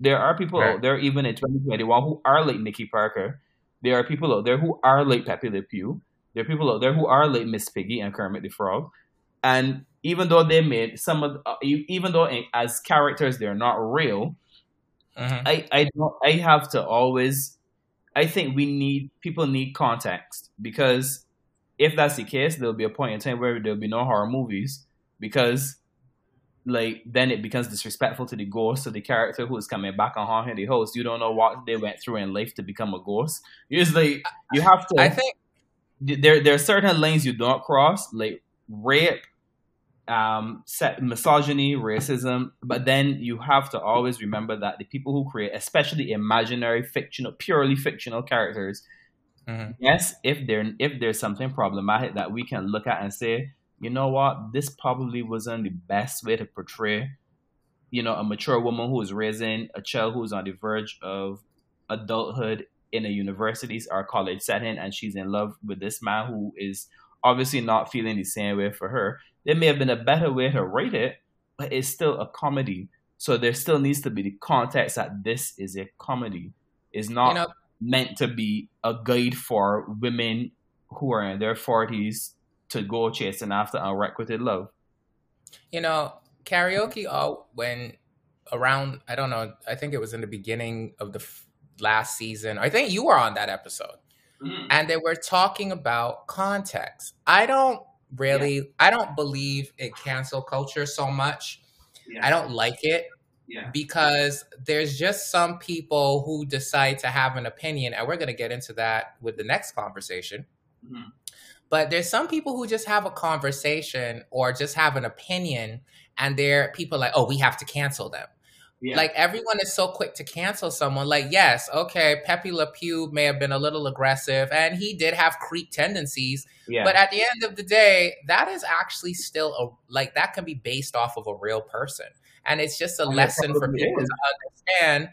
There are people Right. out there, even in 2021, who are like Nikki Parker. There are people out there who are like Pepe Le Pew. There are people out there who are like Miss Piggy and Kermit the Frog. And even though they made some of, uh, even though in- as characters they're not real, Mhm. I I don't I have to always I think we need people need context because if that's the case, there'll be a point in time where there'll be no horror movies because like then it becomes disrespectful to the ghost of the character who is coming back and haunting the host. You don't know what they went through in life to become a ghost. Usually, you have to I think there there are certain lanes you don't cross, like rape, um, set, misogyny, racism. But then you have to always remember that the people who create, especially imaginary, fictional, purely fictional characters, Mhm. yes, if there if there's something problematic that we can look at and say, you know what, this probably wasn't the best way to portray, you know, a mature woman who is raising a child who's on the verge of adulthood in a university or college setting, and she's in love with this man who is obviously not feeling the same way for her. There may have been a better way to write it, but it's still a comedy. So there still needs to be the context that this is a comedy. It's not you know meant to be a guide for women who are in their forties to go chasing after unrequited love. you know karaoke. Oh, when around I don't know. I think it was in the beginning of the f- last season. I think you were on that episode. Mm-hmm. and they were talking about context. I don't really, I don't believe in cancel culture so much. Yeah. I don't like it Yeah. because there's just some people who decide to have an opinion, and we're going to get into that with the next conversation. Mhm. But there's some people who just have a conversation or just have an opinion, and they're people like, oh, we have to cancel them. Yeah. Like everyone is so quick to cancel someone. Like, yes, okay, Pepe Le Pew may have been a little aggressive and he did have creep tendencies, yeah. but at the end of the day, that is actually still a like that can be based off of a real person. And it's just a And lesson for people is. to understand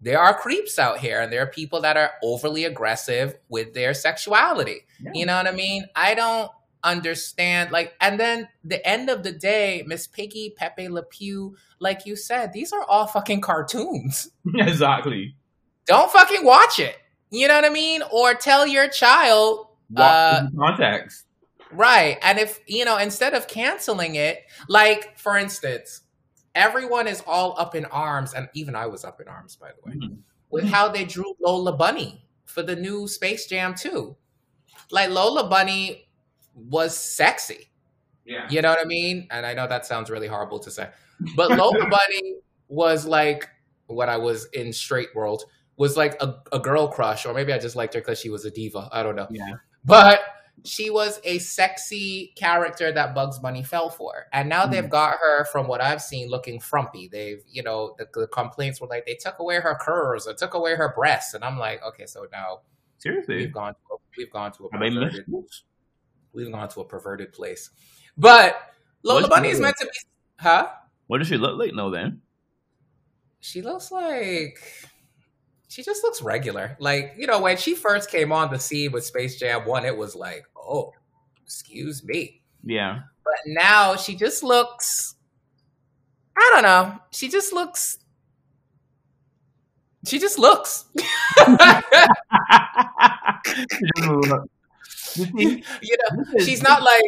there are creeps out here and there are people that are overly aggressive with their sexuality. Yeah. You know what I mean? I don't understand like and then the end of the day, Miss Piggy, Pepe Le Pew, like you said, these are all fucking cartoons. exactly. Don't fucking watch it. You know what I mean? Or tell your child Uh, context? Right. And if, you know, instead of canceling it, like for instance, everyone is all up in arms, and even I was up in arms, by the way, Mhm. with how they drew Lola Bunny for the new Space Jam 2. Like Lola Bunny was sexy. Yeah. You know what I mean? And I know that sounds really horrible to say. But Lola Bunny was like what I was in straight world was like a, a girl crush, or maybe I just liked her because she was a diva. I don't know. Yeah. But she was a sexy character that Bugs Bunny fell for. And now Mhm. they've got her, from what I've seen, looking frumpy. They've, you know, the, the complaints were like they took away her curves or took away her breasts. And I'm like, okay, so now Seriously. we've gone to a, we've gone to a Have I missed perverted, we've gone to a perverted place. But Lola Bunny is meant to be huh? What does she look like now then? She looks like she just looks regular. Like, you know, when she first came on the scene with Space Jam 1, it was like, oh, excuse me. Yeah. But now she just looks I don't know. She just looks she just looks. You know, she's not like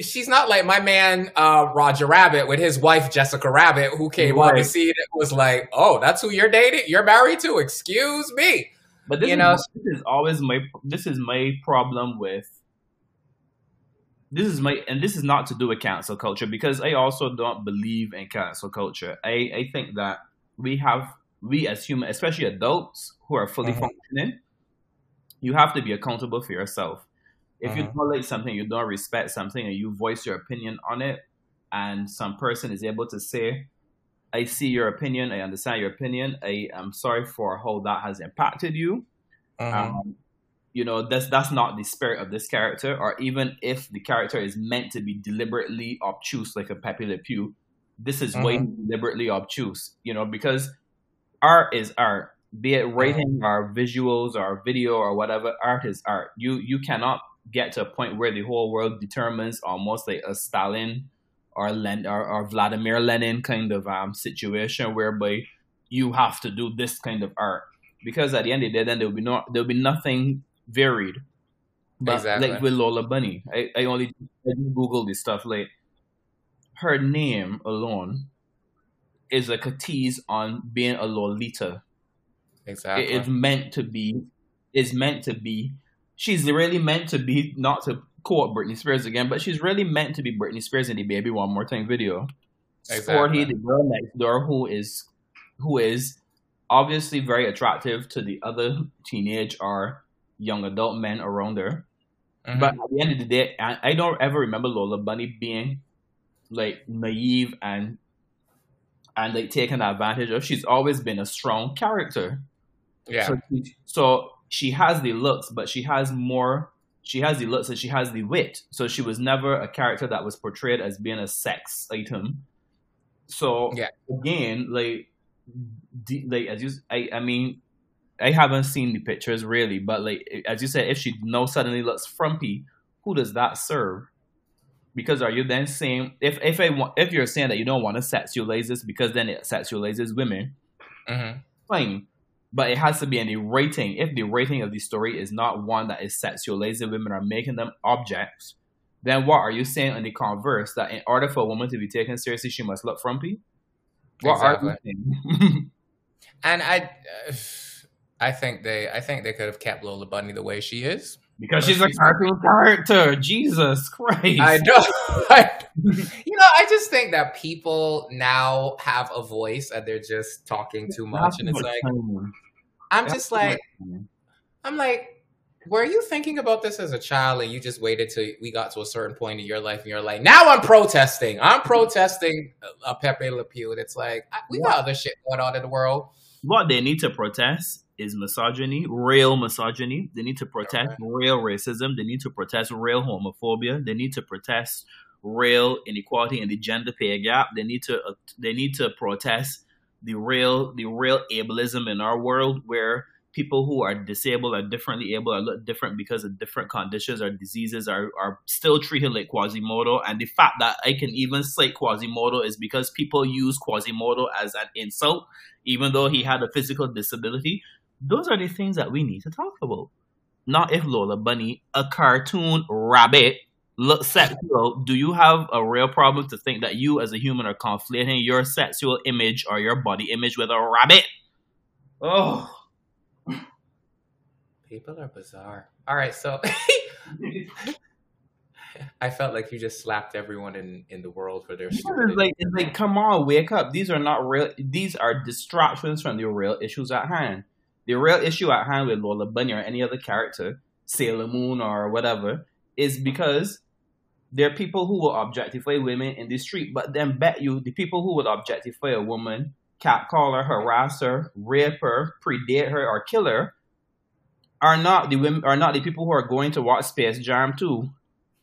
she's not like my man uh, Roger Rabbit with his wife Jessica Rabbit, who came on the scene and was like, "Oh, that's who you're dating? You're married to? Excuse me." But this you is, know- this is always my this is my problem with this is my and this is not to do with cancel culture because I also don't believe in cancel culture. I, I think that we have we as human, especially adults who are fully Mhm. functioning, you have to be accountable for yourself. If you Mhm. don't like something, you don't respect something, and you voice your opinion on it, and some person is able to say, I see your opinion. I understand your opinion. I am sorry for how that has impacted you. Mm-hmm. Um, you know, that's that's not the spirit of this character. Or even if the character is meant to be deliberately obtuse, like a Pepe Le Pew, this is why he's deliberately obtuse. You know, because art is art. Be it writing or visuals or video or whatever, art is art. You you cannot get to a point where the whole world determines almost like a Stalin or Len or, or Vladimir Lenin kind of um situation whereby you have to do this kind of art because at the end of the day, then there'll be no there'll be nothing varied. But Exactly. like with Lola Bunny, I, I only I just googled this stuff. Like her name alone is like a tease on being a Lolita. exactly. It is meant to be. Is meant to be. She's really meant to be. Not to quote Britney Spears again, but she's really meant to be Britney Spears in the "Baby One More Time" video. Sporty, Exactly. the girl next door, who is who is obviously very attractive to the other teenage or young adult men around her. Mhm. But at the end of the day, I, I don't ever remember Lola Bunny being like naive and and like taken advantage of. She's always been a strong character. yeah. So, so she has the looks, but she has more. She has the looks and she has the wit. So she was never a character that was portrayed as being a sex item. So Yeah. again, like, like as you, I, I mean, I haven't seen the pictures really, but like as you said, if she now suddenly looks frumpy, who does that serve? Because are you then saying if if I want if you're saying that you don't want to sexualize this because then it sexualizes women, Mhm. fine. But it has to be in the rating. If the rating of the story is not one that is sexualizing women or making them objects, then what are you saying on the converse that in order for a woman to be taken seriously, she must look frumpy? What are you saying? And I uh, I think they I think they could have kept Lola Bunny the way she is. because she's a cartoon character. Jesus Christ. I know. I, you know, I just think that people now have a voice and they're just talking too much, and it's like I'm just like I'm like, were you thinking about this as a child and you just waited till we got to a certain point in your life and you're like, now I'm protesting. I'm protesting a Pepe Le Pew. And it's like, we got other shit going on in the world. What they need to protest is misogyny, real misogyny. They need to protest Okay. real racism. They need to protest real homophobia. They need to protest real inequality in the gender pay gap. They need to uh, they need to protest the real the real ableism in our world where people who are disabled are differently able are look different because of different conditions or diseases are, are still treated like Quasimodo. And the fact that I can even say Quasimodo is because people use Quasimodo as an insult, even though he had a physical disability. Those are the things that we need to talk about. Not if Lola Bunny, a cartoon rabbit, looks sexual. Do you have a real problem to think that you as a human are conflating your sexual image or your body image with a rabbit? Oh. People are bizarre. All right, so I felt like you just slapped everyone in, in the world for their Because stupidity. It's like, it's like, come on, wake up. These are not real. These are distractions from the real issues at hand. The real issue at hand with Lola Bunny or any other character, Sailor Moon or whatever, is because there are people who will objectify women in the street. But then bet you the people who would objectify a woman, catcall her, harass her, rape her, predate her, or kill her, are not the women are not the people who are going to watch Space Jam too.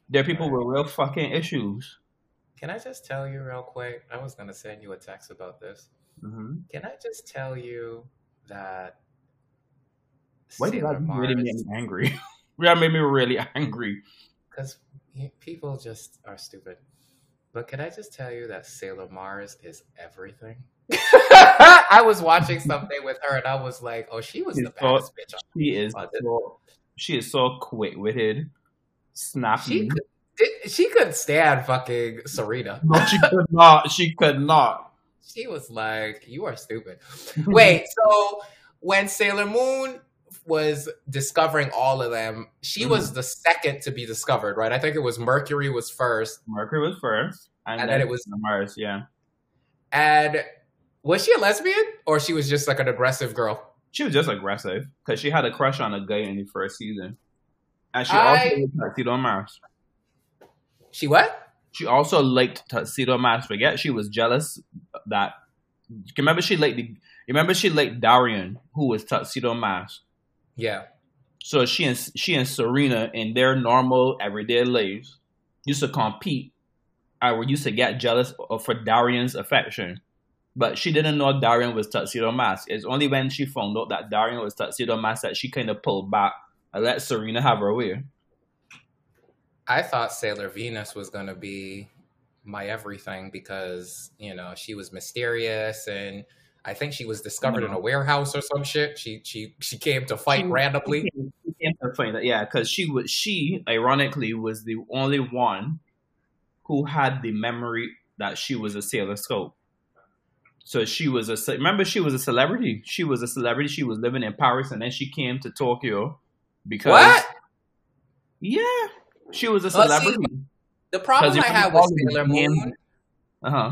They're people with real fucking issues. Can I just tell you real quick? I was gonna send you a text about this. Mm-hmm. Can I just tell you that Why did that really make me angry? that made me really angry. Because people just are stupid. But can I just tell you that Sailor Mars is everything? I was watching something with her and I was like, oh, she was the best baddest bitch. She is so she is so quick witted, snappy. She could, did- she could stand fucking Serena. no, she could not. She could not. She was like, you are stupid. Wait, so when Sailor Moon was discovering all of them, she Mm-hmm. was the second to be discovered, right? I think it was Mercury was first. Mercury was first, and, And then, then it was- Mars. Yeah, And was she a lesbian or she was just like an aggressive girl? she was just aggressive because she had a crush on a guy in the first season, and she I- also liked Tuxedo Mask. She what? She also liked Tuxedo Mask. Forget she was jealous that. Remember she liked the. Remember she liked Darien, who was Tuxedo Mask. Yeah. So she and she and Serena in their normal everyday lives used to compete. I were used to get jealous of for Darien's affection, but she didn't know Darien was Tuxedo Mask. It's only when she found out that Darien was Tuxedo Mask that she kind of pulled back and let Serena have her way. I thought Sailor Venus was to be my everything because, you know, she was mysterious and I think she was discovered in a warehouse or some shit. She she she came to fight She- randomly. She came to find that, yeah, because she was she ironically was the only one who had the memory that she was a Sailor Scout. So she was a remember she was a celebrity. She was a celebrity. She was living in Paris and then she came to Tokyo because What? Yeah, she was a Well, see, celebrity. The problem I had with Sailor Moon, Uh huh.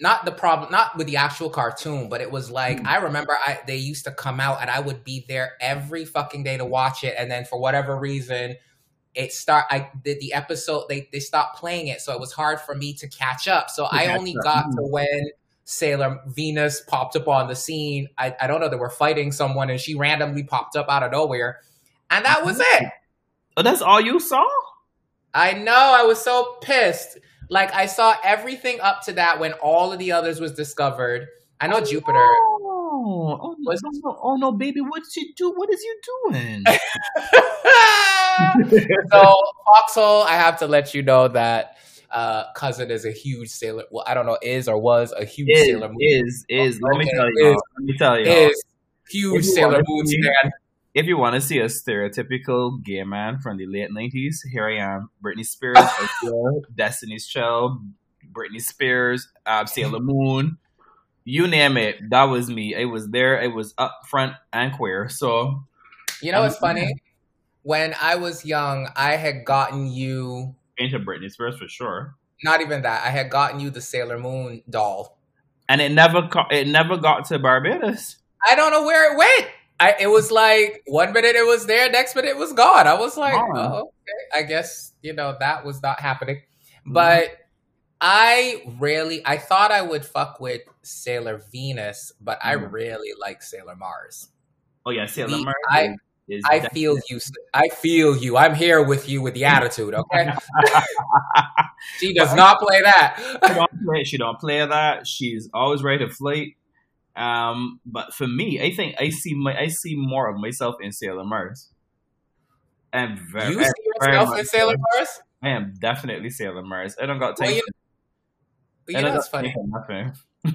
Not the problem, not with the actual cartoon, but it was like Hmm. I remember I they used to come out and I would be there every fucking day to watch it, and then for whatever reason, it start I did the episode they they stopped playing it, so it was hard for me to catch up. So I only up. got Mhm. to when Sailor Venus popped up on the scene. I, I don't know they were fighting someone and she randomly popped up out of nowhere, and that was it. Oh, that's all you saw. I know. I was so pissed. Like I saw everything up to that when all of the others was discovered. I know Jupiter. Oh, oh, no, Was- no, no, oh no, baby, what's you do? What is you doing? so Foxhole, I have to let you know that uh cousin is a huge sailor. Well, I don't know, is or was a huge is, Sailor Moon. is is let me tell you. is- Let me tell you. Is huge Sailor Moon. If you want to see a stereotypical gay man from the late nineties, here I am: Britney Spears, Adele, Destiny's Child, Britney Spears, uh, Sailor Moon, you name it. That was me. It was there. It was up front and queer. So You know what's Um, funny? When I was young, I had gotten you into Britney Spears for sure. not even that. I had gotten you the Sailor Moon doll. And it never co- it never got to Barbados. I don't know where it went. I it was like one minute it was there, next minute it was gone. I was like, oh, okay. I guess you know that was not happening. Mm-hmm. But I really, I thought I would fuck with Sailor Venus, but I Mhm. really like Sailor Mars. Oh yeah, Sailor The- Mars. I- I definitely- feel you. I feel you. I'm here with you with the attitude. Okay, she does not play she that. don't play. She don't play that. She's always ready to fight. Um, but for me, I think I see my I see more of myself in Sailor Mars. And very, you see yourself in Sailor. Mars? I am definitely Sailor Mars. I don't got time. Well, you, you know, it's funny.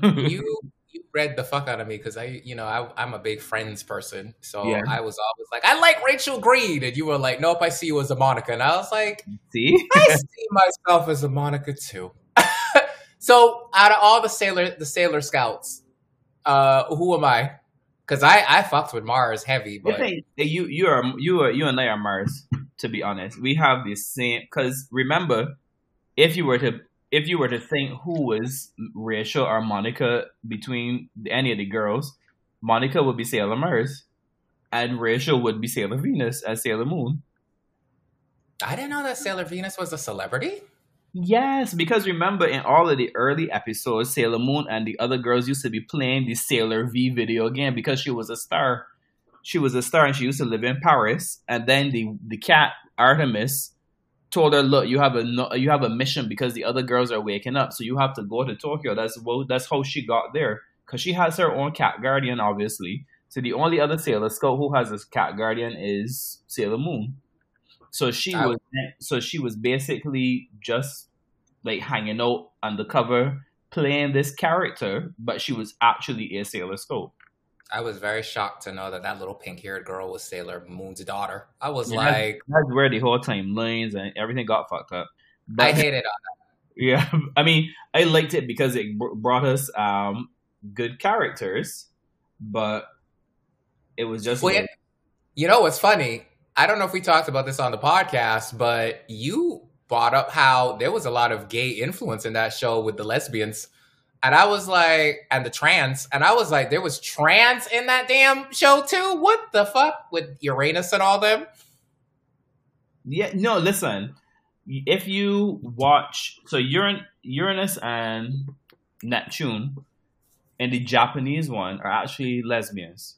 you you read the fuck out of me because I, you know, I, I'm a big Friends person, so Yeah. I was always like, I like Rachel Green, and you were like, Nope, I see you as a Monica, and I was like, see, I see myself as a Monica too. so, out of all the sailor, the Sailor Scouts, uh, who am I? Because I, I fucked with Mars heavy, but think you you are you are you and I are Mars. To be honest, we have the same. Because remember, if you were to if you were to think who was Rachel or Monica between any of the girls, Monica would be Sailor Mars, and Rachel would be Sailor Venus as Sailor Moon. I didn't know that Sailor Venus was a celebrity. Yes, because remember in all of the early episodes, Sailor Moon and the other girls used to be playing the Sailor V video game because she was a star. She was a star and she used to live in Paris. And then the the cat Artemis told her, "Look, you have a you have a mission because the other girls are waking up, so you have to go to Tokyo." That's well, that's how she got there because she has her own cat guardian, obviously. So the only other Sailor Scout who has a cat guardian is Sailor Moon. So she Oh. was so she was basically just like hanging out undercover playing this character, but she was actually a Sailor Scout. I was very shocked to know that that little pink-haired girl was Sailor Moon's daughter. I was Yeah. like, That's where the whole timelines and everything got fucked up. But I hated it. yeah, I mean, I liked it because it br- brought us um good characters, but it was just Well, like, You know what's funny? I don't know if we talked about this on the podcast, but you brought up how there was a lot of gay influence in that show with the lesbians. And I was like, and the trans, and I was like, there was trans in that damn show too? What the fuck? With Uranus and all them? Yeah, no, listen. If you watch, so Uran- Uranus and Neptune in the Japanese one are actually lesbians.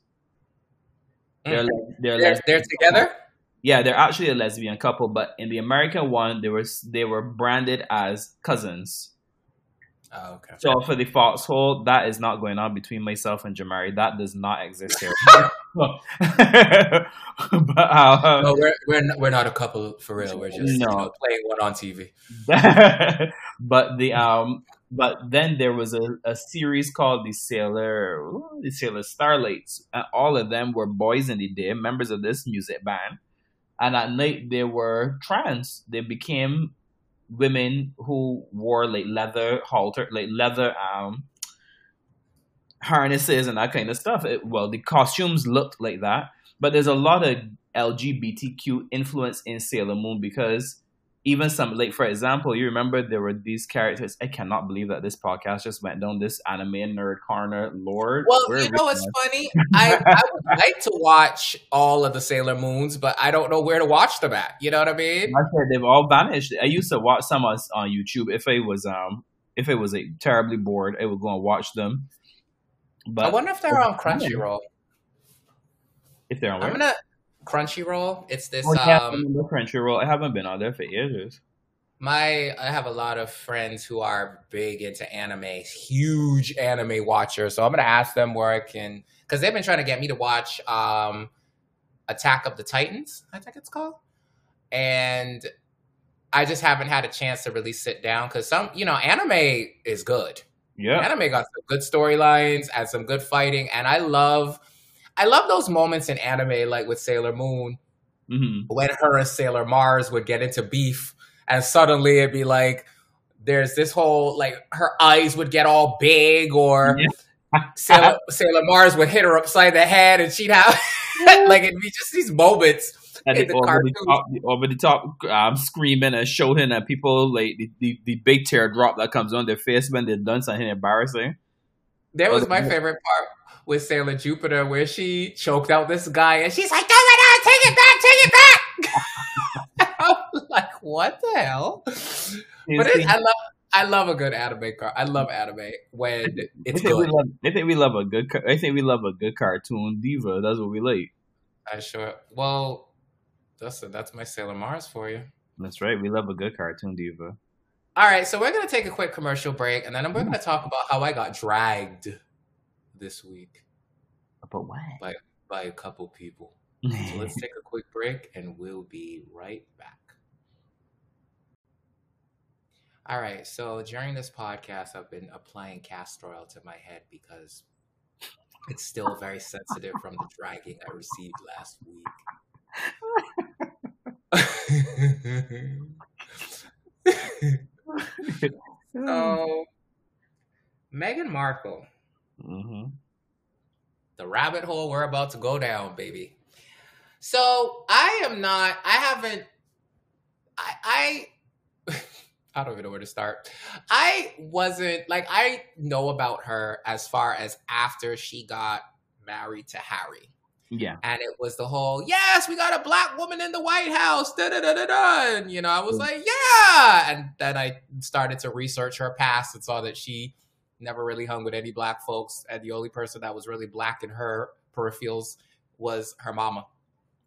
They're, mm. they're, They're, lesbian they're together? Yeah, they're actually a lesbian couple, but in the American one, they were they were branded as cousins. Oh, okay. So for the foxhole, that is not going on between myself and Jamari. That does not exist here. but uh, No, we're, we're, not, we're not a couple for real. We're just you know, playing one on TV. but the um but then there was a, a series called the Sailor ooh, the Sailor Starlights. And all of them were boys in the day, members of this music band. And at night they were trans. They became women who wore like leather halter like leather um harnesses and that kind of stuff. It, well, the costumes looked like that, but there's a lot of LGBTQ influence in Sailor Moon because even some like for example, you remember there were these characters. I cannot believe that this podcast just went down this anime nerd corner. Lord, Well, where you know what's funny? I, I would like to watch all of the Sailor Moons, but I don't know where to watch them at. You know what I mean? I said they've all vanished. I used to watch some on, on YouTube if I was um if it was like terribly bored, I would go and watch them. But I wonder if they're on Crunchyroll. if they're on I'm gonna Crunchyroll. It's this. Oh, yeah, um, I'm Crunchyroll. I haven't been on there for ages. my I have a lot of friends who are big into anime, huge anime watchers. So I'm gonna ask them where I can, because they've been trying to get me to watch um, Attack of the Titans. I think it's called, and I just haven't had a chance to really sit down because some, you know, anime is good. Yeah, Anime got some good storylines and some good fighting, and I love, I love those moments in anime, like with Sailor Moon, hmm when her and Sailor Mars would get into beef, and suddenly it'd be like, there's this whole like her eyes would get all big, or Sailor, Sailor Mars would hit her upside the head, and she'd have like it'd be just these moments. and the over, the top, over the top um, screaming and shouting at people like the, the, the big teardrop that comes on their face when they're done something embarrassing. That was my yeah. favorite part with Sailor Jupiter where she choked out this guy and she's like, "Go right on, take it back, take it back." I'm like, what the hell? But it, I love I love a good anime car. I love anime when I it's we good. love, I think we love a good. car- I think we love a good cartoon diva. That's what we like. I sure. Well, listen, that's my Sailor Mars for you. That's right. We love a good cartoon diva. All right, so we're gonna take a quick commercial break, and then we're mm. gonna talk about how I got dragged this week But what? by a couple people. So let's take a quick break, and we'll be right back. All right, so during this podcast, I've been applying castor oil to my head because it's still very sensitive from the dragging I received last week. so, Meghan Markle, hmm the rabbit hole we're about to go down, baby. So, I am not, I haven't, I, I, I don't even know where to start. I wasn't, like, I know about her as far as after she got married to Harry. Yeah. and it was the whole yes we got a black woman in the white house da, da, da, da, da. and you know i was Mm. like yeah and then i started to research her past and saw that she never really hung with any black folks and the only person that was really black in her peripherals was her mama.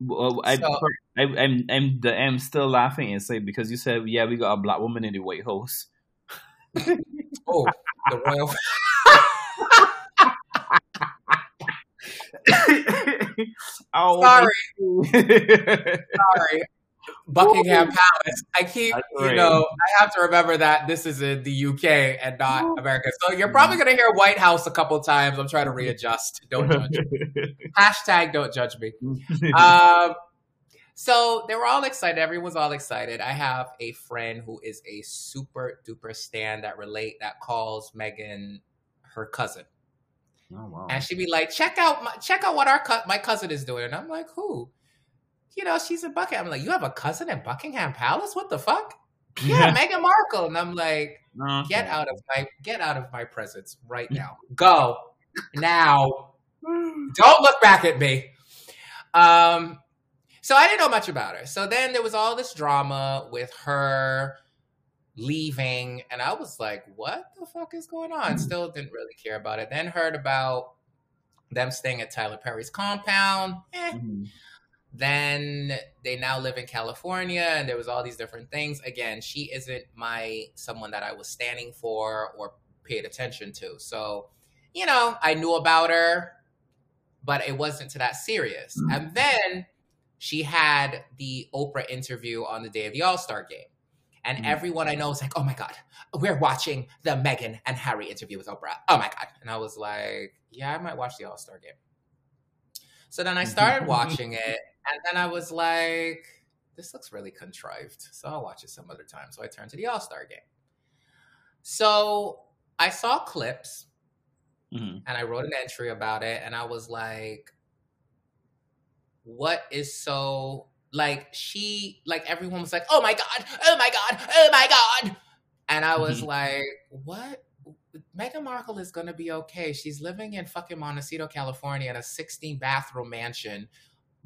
Well, I, So- I, I'm, I'm, the, I'm still laughing and say because you said, yeah, we got a black woman in the White House. oh the royal oh, sorry. sorry buckingham palace i keep That's you right. know i have to remember that this is in the uk and not america so you're probably going to hear white house a couple times i'm trying to readjust don't judge hashtag don't judge me um, so they were all excited. Everyone's all excited. I have a friend who is a super duper stan that relate that calls Megan her cousin, oh, wow. and she'd be like, "Check out my check out what our co- my cousin is doing." And I'm like, "Who?" You know, she's in Buckingham. I'm like, "You have a cousin in Buckingham Palace? What the fuck?" Yeah, Meghan Markle. And I'm like, Okay. "Get out of my get out of my presence right now. Go now." Don't look back at me. Um, so I didn't know much about her. So then there was all this drama with her leaving, and I was like, "What the fuck is going on?" Still didn't really care about it. Then heard about them staying at Tyler Perry's compound. Eh. Mhm. Then they now live in California, and there was all these different things. Again, she isn't my someone that I was standing for or paid attention to. So, you know, I knew about her, but it wasn't to that serious. Mhm. And then she had the Oprah interview on the day of the All Star game. And Mhm. everyone I know is like, oh my God, we're watching the Meghan and Harry interview with Oprah. Oh my God. And I was like, yeah, I might watch the All Star game. So then I started watching it, and then I was like, this looks really contrived. So I'll watch it some other time. So I turned to the All Star game. So I saw clips Mhm. and I wrote an entry about it, and I was like, what is so like she like everyone was like, oh my god, oh my god, oh my god. And I was Mhm. like, what? Meghan Markle is gonna be okay. She's living in fucking Montecito, California in a 16 bathroom mansion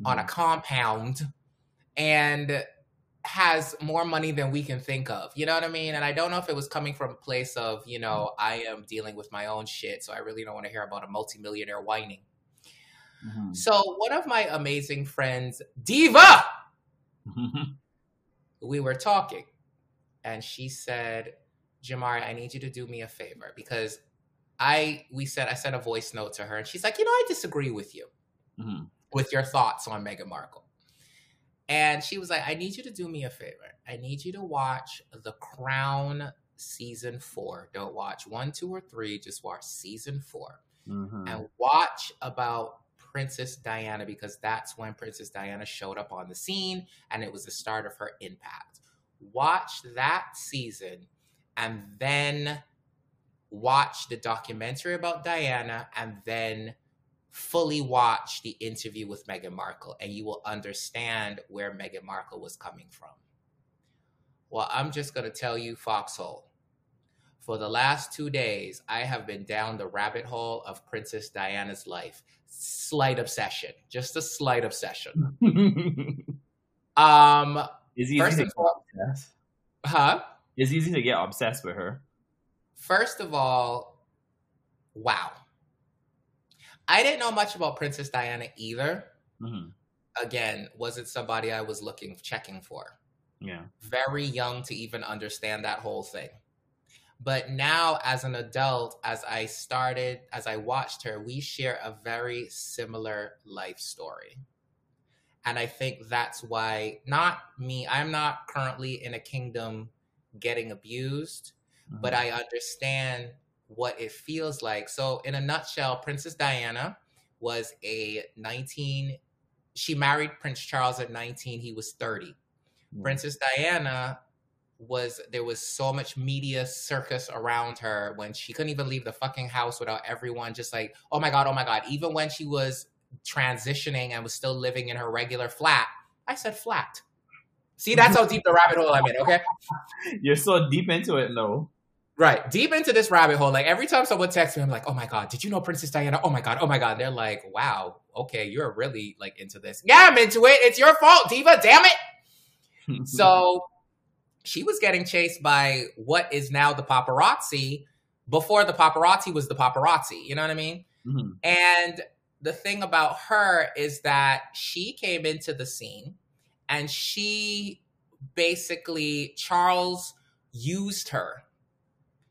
on a compound and has more money than we can think of. You know what I mean? And I don't know if it was coming from a place of, you know, I am dealing with my own shit, so I really don't want to hear about a multimillionaire whining. Mhm. So one of my amazing friends, Diva, we were talking, and she said, Jamari, I need you to do me a favor because I we said I sent a voice note to her, and she's like, you know, I disagree with you. Mhm. with your thoughts on Meghan Markle. And she was like, I need you to do me a favor. I need you to watch The Crown season four. Don't watch one, two, or three. Just watch season four. Mhm. And watch about Princess Diana because that's when Princess Diana showed up on the scene and it was the start of her impact. Watch that season and then watch the documentary about Diana and then fully watch the interview with Meghan Markle and you will understand where Meghan Markle was coming from. Well, I'm just going to tell you, Foxhole. for the last two days, I have been down the rabbit hole of Princess Diana's life. Slight obsession, just a slight obsession. Um, It's easy First of all- obsessed. huh? It's easy to get obsessed with her. First of all, wow. I didn't know much about Princess Diana either. hmm Again, was it somebody I was looking checking for. Yeah. very young to even understand that whole thing. But now, as an adult, as I started, as I watched her, we share a very similar life story. And I think that's why, not me, I'm not currently in a kingdom getting abused, Mm-hmm. but I understand what it feels like. So, in a nutshell, Princess Diana was a 19, she married Prince Charles at 19, he was 30. Mhm. Princess Diana was there was so much media circus around her when she couldn't even leave the fucking house without everyone just like, oh my god, oh my god. Even when she was transitioning and was still living in her regular flat, I said flat. See, that's how deep the rabbit hole I'm in, okay? You're so deep into it, though. Right. Deep into this rabbit hole. Like every time someone texts me, I'm like, oh my God, did you know Princess Diana? Oh my God, oh my God. They're like, wow, okay, you're really like into this. Yeah, I'm into it. It's your fault, Diva. Damn it. So she was getting chased by what is now the paparazzi before the paparazzi was the paparazzi. You know what I mean? Mhm. And the thing about her is that she came into the scene and she basically, Charles used her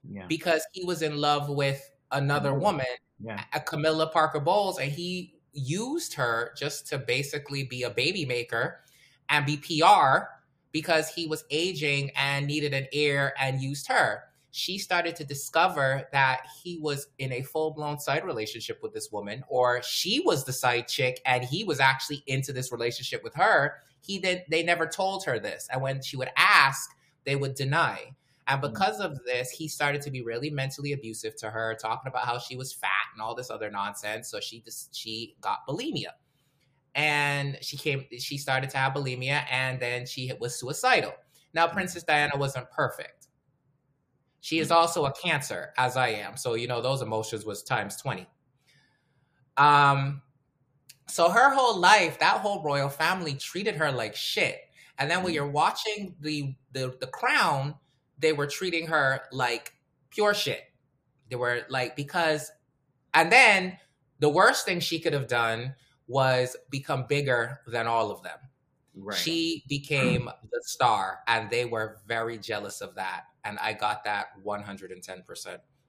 yeah. because he was in love with another Mhm. woman, Yeah. a Camilla Parker Bowles, and he used her just to basically be a baby maker and be PR because he was aging and needed an heir and used her. She started to discover that he was in a full blown side relationship with this woman, or she was the side chick and he was actually into this relationship with her. He did, they never told her this. And when she would ask, they would deny. And mm. because of this, he started to be really mentally abusive to her, talking about how she was fat and all this other nonsense. So she just she got bulimia, and she came. She started to have bulimia, and then she was suicidal. Now, mm. Princess Diana wasn't perfect. She is mm. also a Cancer, as I am. So you know those emotions was times twenty. Um, so her whole life, that whole royal family treated her like shit. And then when you're watching the the the crown, they were treating her like pure shit. They were like because and then the worst thing she could have done was become bigger than all of them. Right. She became the star and they were very jealous of that and I got that 110%.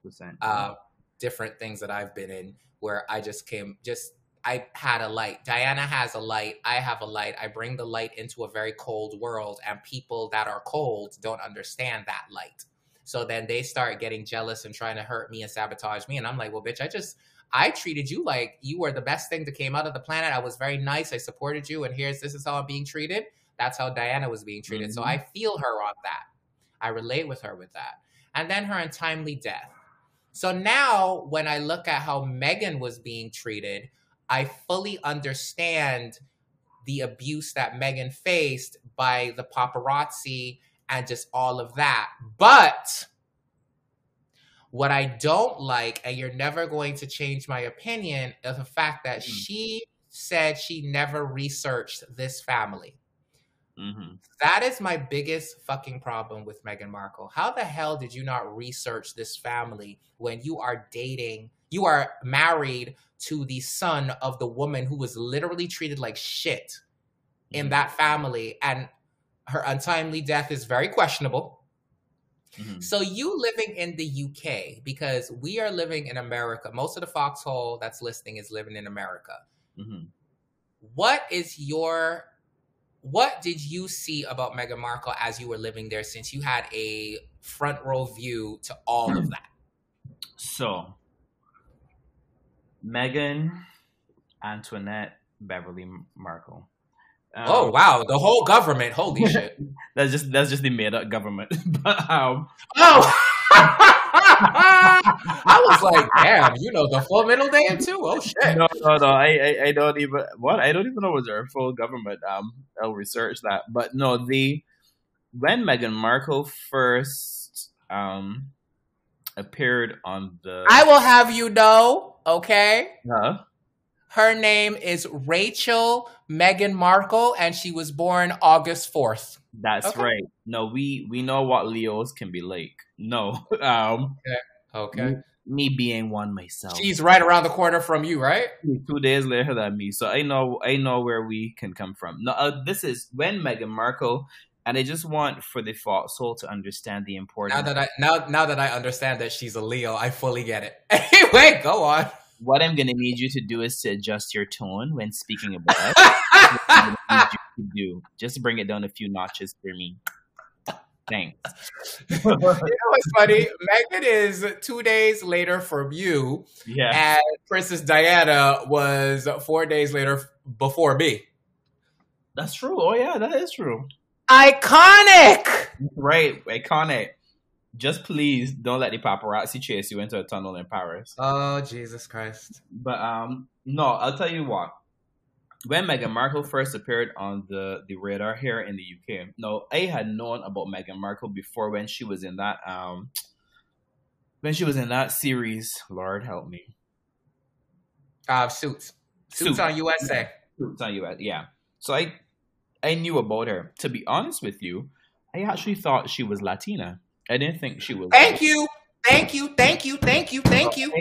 Percent. Uh different things that I've been in where I just came just I had a light. Diana has a light. I have a light. I bring the light into a very cold world, and people that are cold don't understand that light. So then they start getting jealous and trying to hurt me and sabotage me. And I'm like, well, bitch, I just, I treated you like you were the best thing that came out of the planet. I was very nice. I supported you. And here's, this is how I'm being treated. That's how Diana was being treated. So Mhm. I feel her on that. I relate with her with that. And then her untimely death. So now when I look at how Meghan was being treated, I fully understand the abuse that Meghan faced by the paparazzi and just all of that. But what I don't like, and you're never going to change my opinion, is the fact that Mm. she said she never researched this family. hmm That is my biggest fucking problem with Meghan Markle. How the hell did you not research this family when you are dating, you are married to the son of the woman who was literally treated like shit in that family and her untimely death is very questionable. hmm So you living in the UK because we are living in America. Most of the foxhole that's listening is living in America. hmm What is your what did you see about Meghan Markle as you were living there since you had a front row view to all of that? So, Meghan Antoinette Beverly Markle. Um, oh wow, the whole government. Holy shit. That's just that's just the made up government. but um, Oh I was like, damn, you know the full middle name too? Oh shit. no, no, no. I, I, I don't even what I don't even know was their full government. Um, I'll research that. But no, the when Meghan Markle first um appeared on the. I will have you know, okay? Huh? Her name is Rachel Meghan Markle, and she was born August 4th. That's Okay. right. No, we we know what Leos can be like. No, um, Okay. me being one myself. She's right around the corner from you, right? two days later than me, so I know I know where we can come from. No, uh, this is when Meghan Markle, and I just want for the foxhole to understand the importance. Now that I now now that I understand that she's a Leo, I fully get it. Anyway, go on. what I'm gonna need you to do is to adjust your tone when speaking about us. What I'm need you to do just bring it down a few notches for me. Thanks. you know what's funny? Meghan is two days later from you, yeah, and Princess Diana was four days later before me. that's true. Oh yeah, that is true. Iconic. Right, iconic. Just please don't let the paparazzi chase you into a tunnel in Paris. Oh Jesus Christ! But um, no, I'll tell you what. When Meghan Markle first appeared on the, the radar here in the UK, no, I had known about Meghan Markle before when she was in that um when she was in that series. Lord help me, Uh, suits, suits Suits. on USA. Suits on USA. yeah. So I I knew about her. To be honest with you, I actually thought she was Latina. I didn't think she was. Thank you, thank you, thank you, thank you, thank you.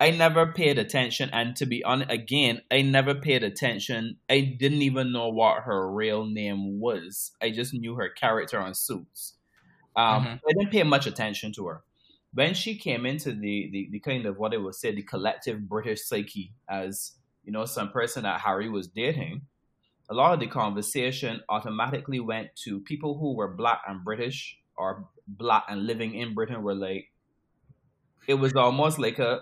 I never paid attention, and to be honest, again, I never paid attention. I didn't even know what her real name was. I just knew her character on Suits. Um, Mhm. I didn't pay much attention to her. When she came into the, the, the kind of what I would say the collective British psyche as you know some person that Harry was dating, a lot of the conversation automatically went to people who were black and British or black and living in Britain were like it was almost like a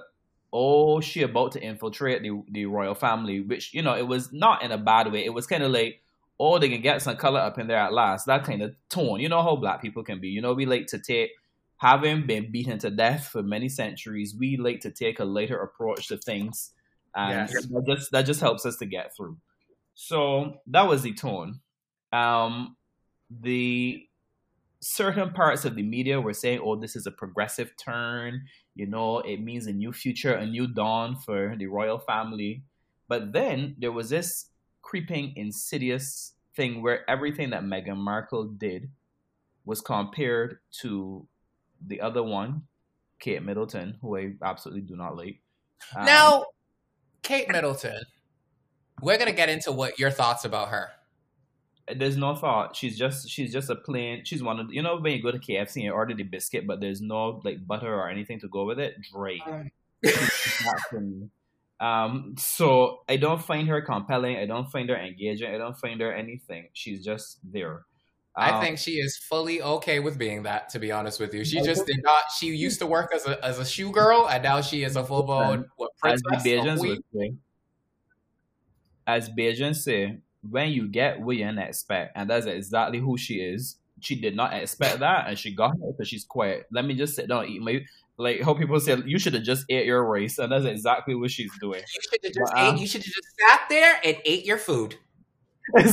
oh she about to infiltrate the the royal family which you know it was not in a bad way. It was kind of like oh they can get some color up in there at last. That kind of tone. You know how black people can be. You know we like to take having been beaten to death for many centuries we like to take a later approach to things. And Yes. that just that just helps us to get through so that was the tone. Um the certain parts of the media were saying oh this is a progressive turn. You know it means a new future a new dawn for the royal family. But then there was this creeping insidious thing where everything that Meghan Markle did was compared to the other one Kate Middleton who I absolutely do not like. Um, Now, Kate Middleton, we're gonna get into what your thoughts about her. there's no thought. She's just she's just a plain. She's one of you know when you go to KFC and order the biscuit, but there's no like butter or anything to go with it. Dre. She's not for me. Um, so I don't find her compelling. I don't find her engaging. I don't find her anything. She's just there. I Um, think she is fully okay with being that. To be honest with you, she just did not. She used to work as a as a shoe girl, and now she is a full blown what as princess? the Bajans would say, as Bajans say, when you get what you didn't expect, and that's exactly who she is. She did not expect that, and she got it because she's quiet. Let me just sit down and eat my like how people say you should have just ate your rice, and that's exactly what she's doing. You should have just But, um, ate. You should have just sat there and ate your food, and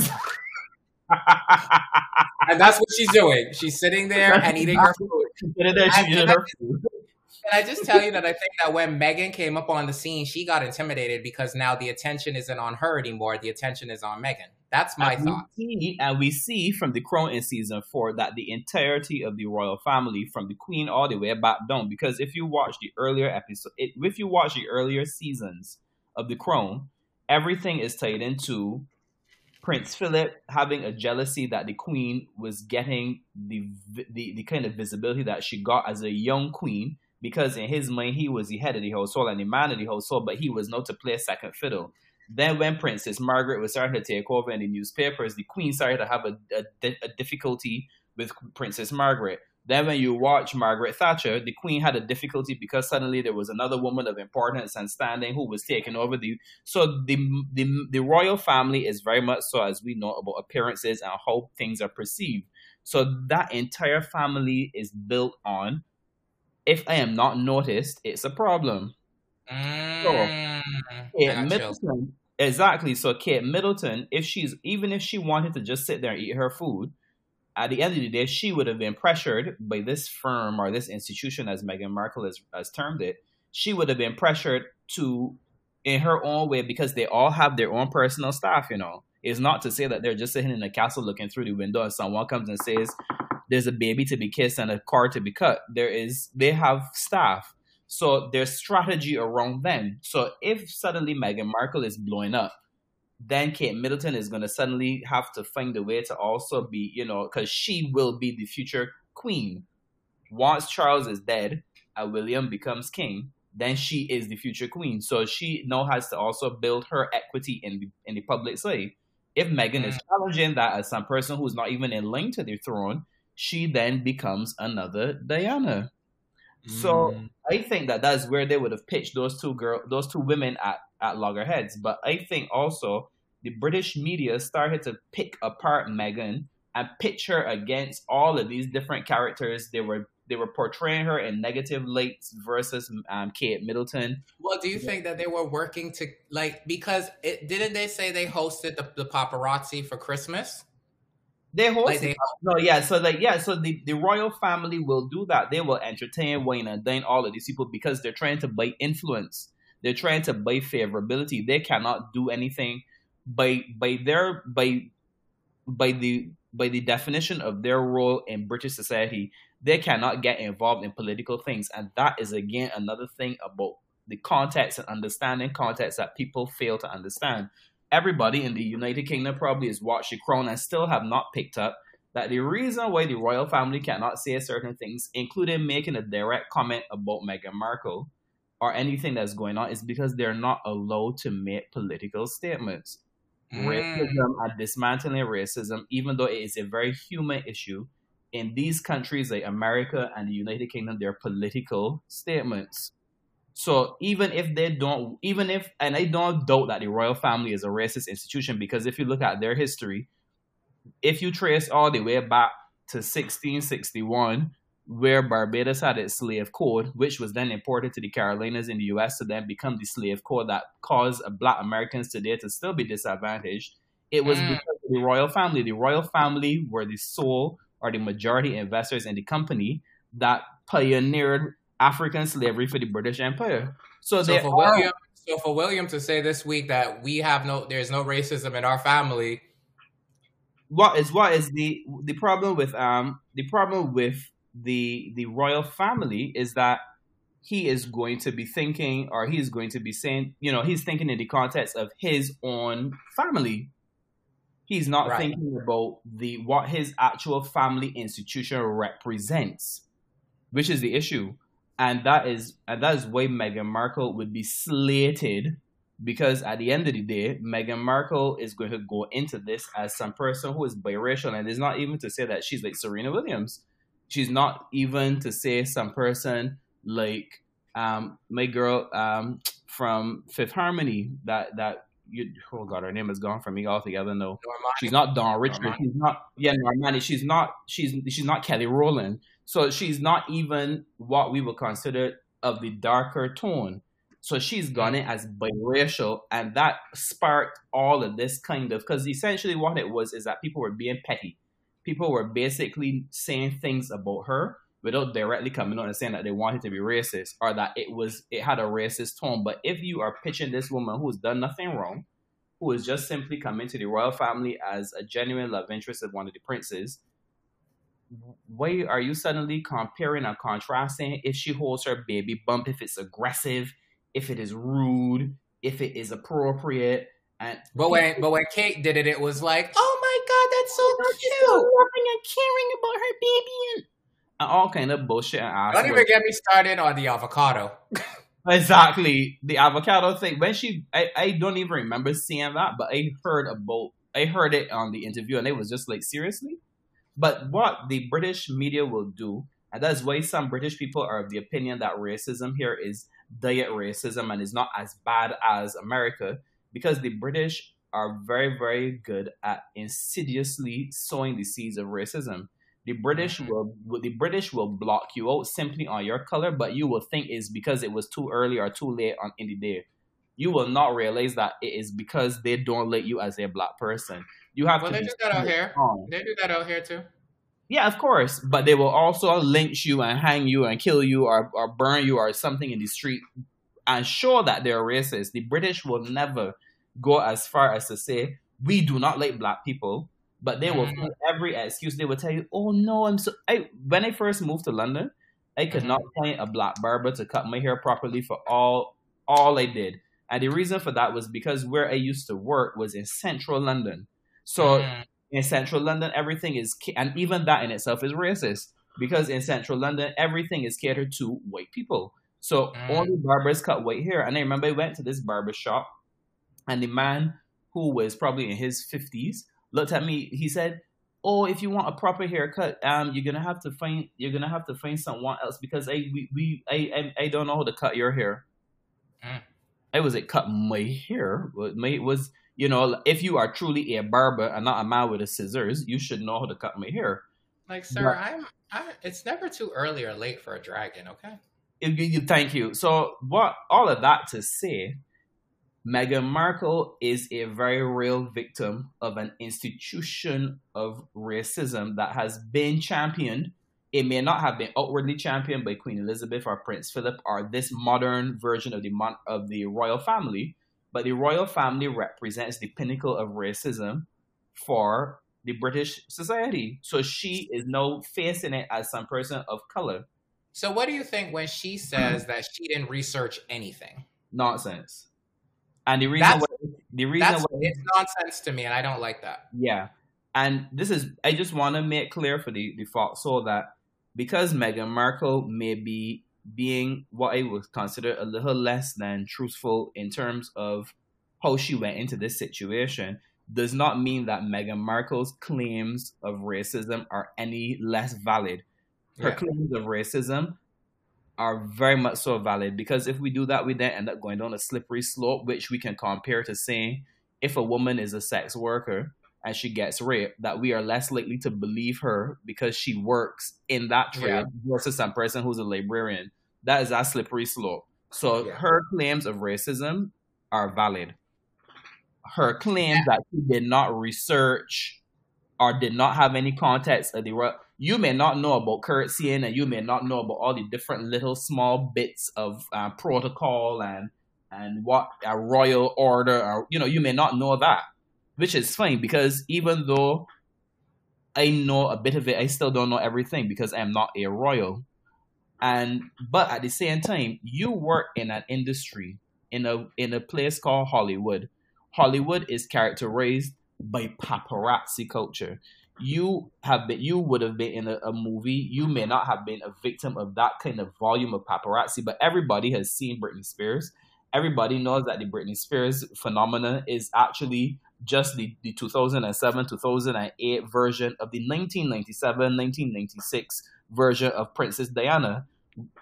that's what she's doing. She's sitting there and eating her food. It there, she I- did and I her food. Can I just tell you that I think that when Meghan came up on the scene, she got intimidated because now the attention isn't on her anymore. The attention is on Meghan. That's my and thought. We see, and we see from the crown in season four that the entirety of the royal family, from the queen all the way back down, because if you watch the earlier episode, it, if you watch the earlier seasons of the crown, everything is tied into Prince Philip having a jealousy that the queen was getting the the, the kind of visibility that she got as a young queen. Because in his mind, he was the head of the household and the man of the household, but he was not to play second fiddle. Then, when Princess Margaret was starting to take over in the newspapers, the Queen started to have a, a, a difficulty with Princess Margaret. Then, when you watch Margaret Thatcher, the Queen had a difficulty because suddenly there was another woman of importance and standing who was taking over the. So the the the royal family is very much so as we know about appearances and how things are perceived. So that entire family is built on. If I am not noticed, it's a problem. Mm, Kate I got. Middleton. Exactly. So Kate Middleton, if she's even if she wanted to just sit there and eat her food, at the end of the day, she would have been pressured by this firm or this institution, as Meghan Markle has, has termed it. She would have been pressured to, in her own way, because they all have their own personal staff, you know. It's not to say that they're just sitting in a castle looking through the window and someone comes and says, there's a baby to be kissed and a car to be cut. There is, they have staff. So there's strategy around them. So if suddenly Meghan Markle is blowing up, then Kate Middleton is going to suddenly have to find a way to also be, you know, because she will be the future queen. Once Charles is dead and William becomes king, then she is the future queen. So she now has to also build her equity in the in the public side. If Meghan is mm. challenging that as some person who's not even in line to the throne, she then becomes another Diana. So mm. I think that that's where they would have pitched those two girl, those two women at at loggerheads. But I think also the British media started to pick apart Meghan and pitch her against all of these different characters. They were they were portraying her in negative lights versus um, Kate Middleton. Well, do you think that they were working to like because it didn't they say they hosted the, the paparazzi for Christmas? They host like they, no, yeah. So like yeah, so the, the royal family will do that. They will entertain, wine, and dine all of these people because they're trying to buy influence. They're trying to buy favorability. They cannot do anything by by their by by the by the definition of their role in British society. They cannot get involved in political things, and that is again another thing about the context and understanding context that people fail to understand everybody in the United Kingdom probably has watched The Crown and still have not picked up that the reason why the royal family cannot say certain things, including making a direct comment about Meghan Markle or anything that's going on, is because they're not allowed to make political statements. Mm. Racism and dismantling racism, even though it is a very human issue, in these countries like America and the United Kingdom, they're political statements. So even if they don't, even if, and I don't doubt that the royal family is a racist institution because if you look at their history, if you trace all the way back to 1661, where Barbados had its slave code, which was then imported to the Carolinas in the US to then become the slave code that caused black Americans today to still be disadvantaged, it was mm. because of the royal family. The royal family were the sole or the majority investors in the company that pioneered African slavery for the British Empire. So, so for are, William, so for William to say this week that we have no, there's no racism in our family. What is what is the the problem with um the problem with the the royal family is that he is going to be thinking or he's going to be saying you know he's thinking in the context of his own family he's not right. thinking about the what his actual family institution represents which is the issue and that is and that is why Meghan Markle would be slated because at the end of the day, Meghan Markle is going to go into this as some person who is biracial, and it's not even to say that she's like Serena Williams. She's not even to say some person like um, my girl um, from Fifth Harmony that that you, oh god, her name has gone from me altogether. No, Normani. she's not Dawn Richard. Normani. She's not yeah Normani. She's not she's she's not Kelly Rowland. So she's not even what we would consider of the darker tone. So she's gone in as biracial, and that sparked all of this kind of because essentially what it was is that people were being petty. People were basically saying things about her without directly coming on and saying that they wanted to be racist or that it was it had a racist tone. But if you are pitching this woman who's done nothing wrong, who is just simply coming to the royal family as a genuine love interest of one of the princes, why are you suddenly comparing and contrasting if she holds her baby bump, if it's aggressive, if it is rude, if it is appropriate? And but when but when Kate did it, it was like, oh my god, that's so oh, cute, so loving and caring about her baby and, all kind of bullshit. And Don't even get me started on the avocado. exactly the avocado thing. When she, I, I don't even remember seeing that, but I heard about, I heard it on the interview, and it was just like seriously but what the British media will do, and that's why some British people are of the opinion that racism here is diet racism and is not as bad as America, because the British are very, very good at insidiously sowing the seeds of racism. The British mm-hmm. will the British will block you out simply on your color, but you will think it's because it was too early or too late on in the day. You will not realize that it is because they don't like you as a black person. You have well, to. they do that out here. They do that out here too. Yeah, of course. But they will also lynch you and hang you and kill you or, or burn you or something in the street and show that they're racist. The British will never go as far as to say, we do not like black people. But they will Mhm. find every excuse. They will tell you, "Oh no, I'm so." I, when I first moved to London, I could Mhm. not find a black barber to cut my hair properly for all all I did, and the reason for that was because where I used to work was in central London. So Mhm. in central London, everything is, and even that in itself is racist because in central London, everything is catered to white people. So Mm. only barbers cut white hair. And I remember I went to this barber shop, and the man who was probably in his fifties looked at me. He said, "Oh, if you want a proper haircut, um, you're gonna have to find you're gonna have to find someone else because I we, we I, I I don't know how to cut your hair." Mm. I was like, cut my hair. But my was you know, if you are truly a barber and not a man with a scissors, you should know how to cut my hair. Like, sir, I'm. I, it's never too early or late for a dragon. Okay. You, you- thank you. So, what all of that to say, Meghan Markle is a very real victim of an institution of racism that has been championed. It may not have been outwardly championed by Queen Elizabeth or Prince Philip or this modern version of the of the royal family, but the royal family represents the pinnacle of racism for the British society. So she is now facing it as some person of color. So, what do you think when she says that she didn't research anything? nonsense. And the reason That's- why, the reason why, it's nonsense to me, and I don't like that. yeah. And this is, I just want to make clear for the, the foxhole that because Meghan Markle may be being what I would consider a little less than truthful in terms of how she went into this situation, does not mean that Meghan Markle's claims of racism are any less valid. Her Yeah. claims of racism are very much so valid because if we do that, we then end up going down a slippery slope, which we can compare to saying if a woman is a sex worker and she gets raped, that we are less likely to believe her because she works in that trade Yeah. versus some person who's a librarian. That is a slippery slope. So Yeah. her claims of racism are valid. Her claims that she did not research or did not have any context of the ro- you may not know about currencying and you may not know about all the different little small bits of uh, protocol and and what a royal order or you know you may not know that which is fine because even though i know a bit of it i still don't know everything because i'm not a royal and but at the same time you work in an industry in a in a place called hollywood. Hollywood is characterized by paparazzi culture. You have been you would have been in a, a movie. You may not have been a victim of that kind of volume of paparazzi but everybody has seen britney spears. Everybody knows that the britney spears phenomenon is actually just the, the 2007 2008 version of the 1997 1996 version of princess diana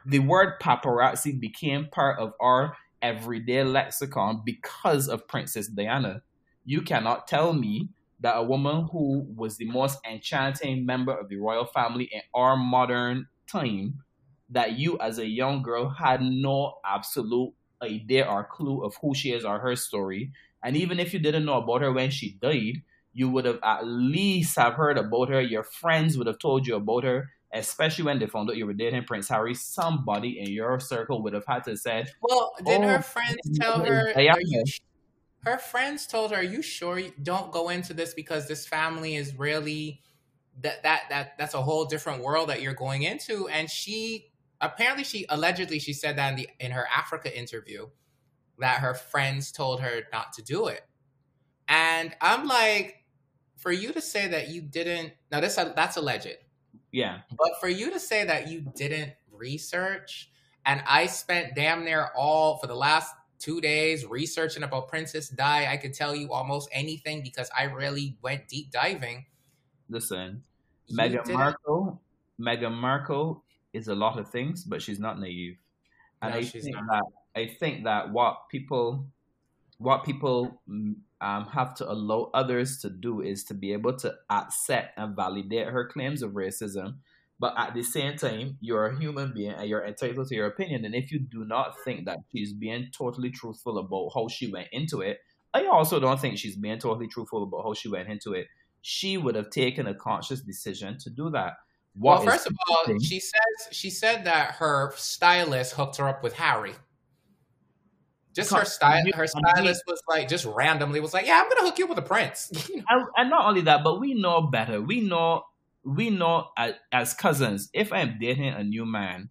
the word paparazzi became part of our everyday lexicon because of princess diana you cannot tell me that a woman who was the most enchanting member of the royal family in our modern time, that you as a young girl had no absolute idea or clue of who she is or her story. And even if you didn't know about her when she died, you would have at least have heard about her. Your friends would have told you about her, especially when they found out you were dating Prince Harry. Somebody in your circle would have had to say, Well, did Oh, her friends tell her? Diana. Are you, her friends told her, "Are you sure you don't go into this because this family is really that that that that's a whole different world that you're going into." And she apparently she allegedly she said that in the in her Oprah interview that her friends told her not to do it. And I'm like, for you to say that you didn't now this that's alleged. Yeah, But for you to say that you didn't research, and I spent damn near all for the last two days researching about Princess Di, I could tell you almost anything because I really went deep diving. listen. You Meghan didn't- Markle, Meghan Markle is a lot of things, but she's not naive. And No, I she's think not. that I think that what people what people mm, um, have to allow others to do is to be able to accept and validate her claims of racism. But at the same time, you're a human being and you're entitled to your opinion. And if you do not think that she's being totally truthful about how she went into it, I also don't think she's being totally truthful about how she went into it. she would have taken a conscious decision to do that. What well, first of all, she says she said that her stylist hooked her up with Harry. Just her style, her stylist was like just randomly was like, "Yeah, I'm gonna hook you up with a prince." and, and not only that, but we know better. We know, we know as, as cousins. If I'm dating a new man,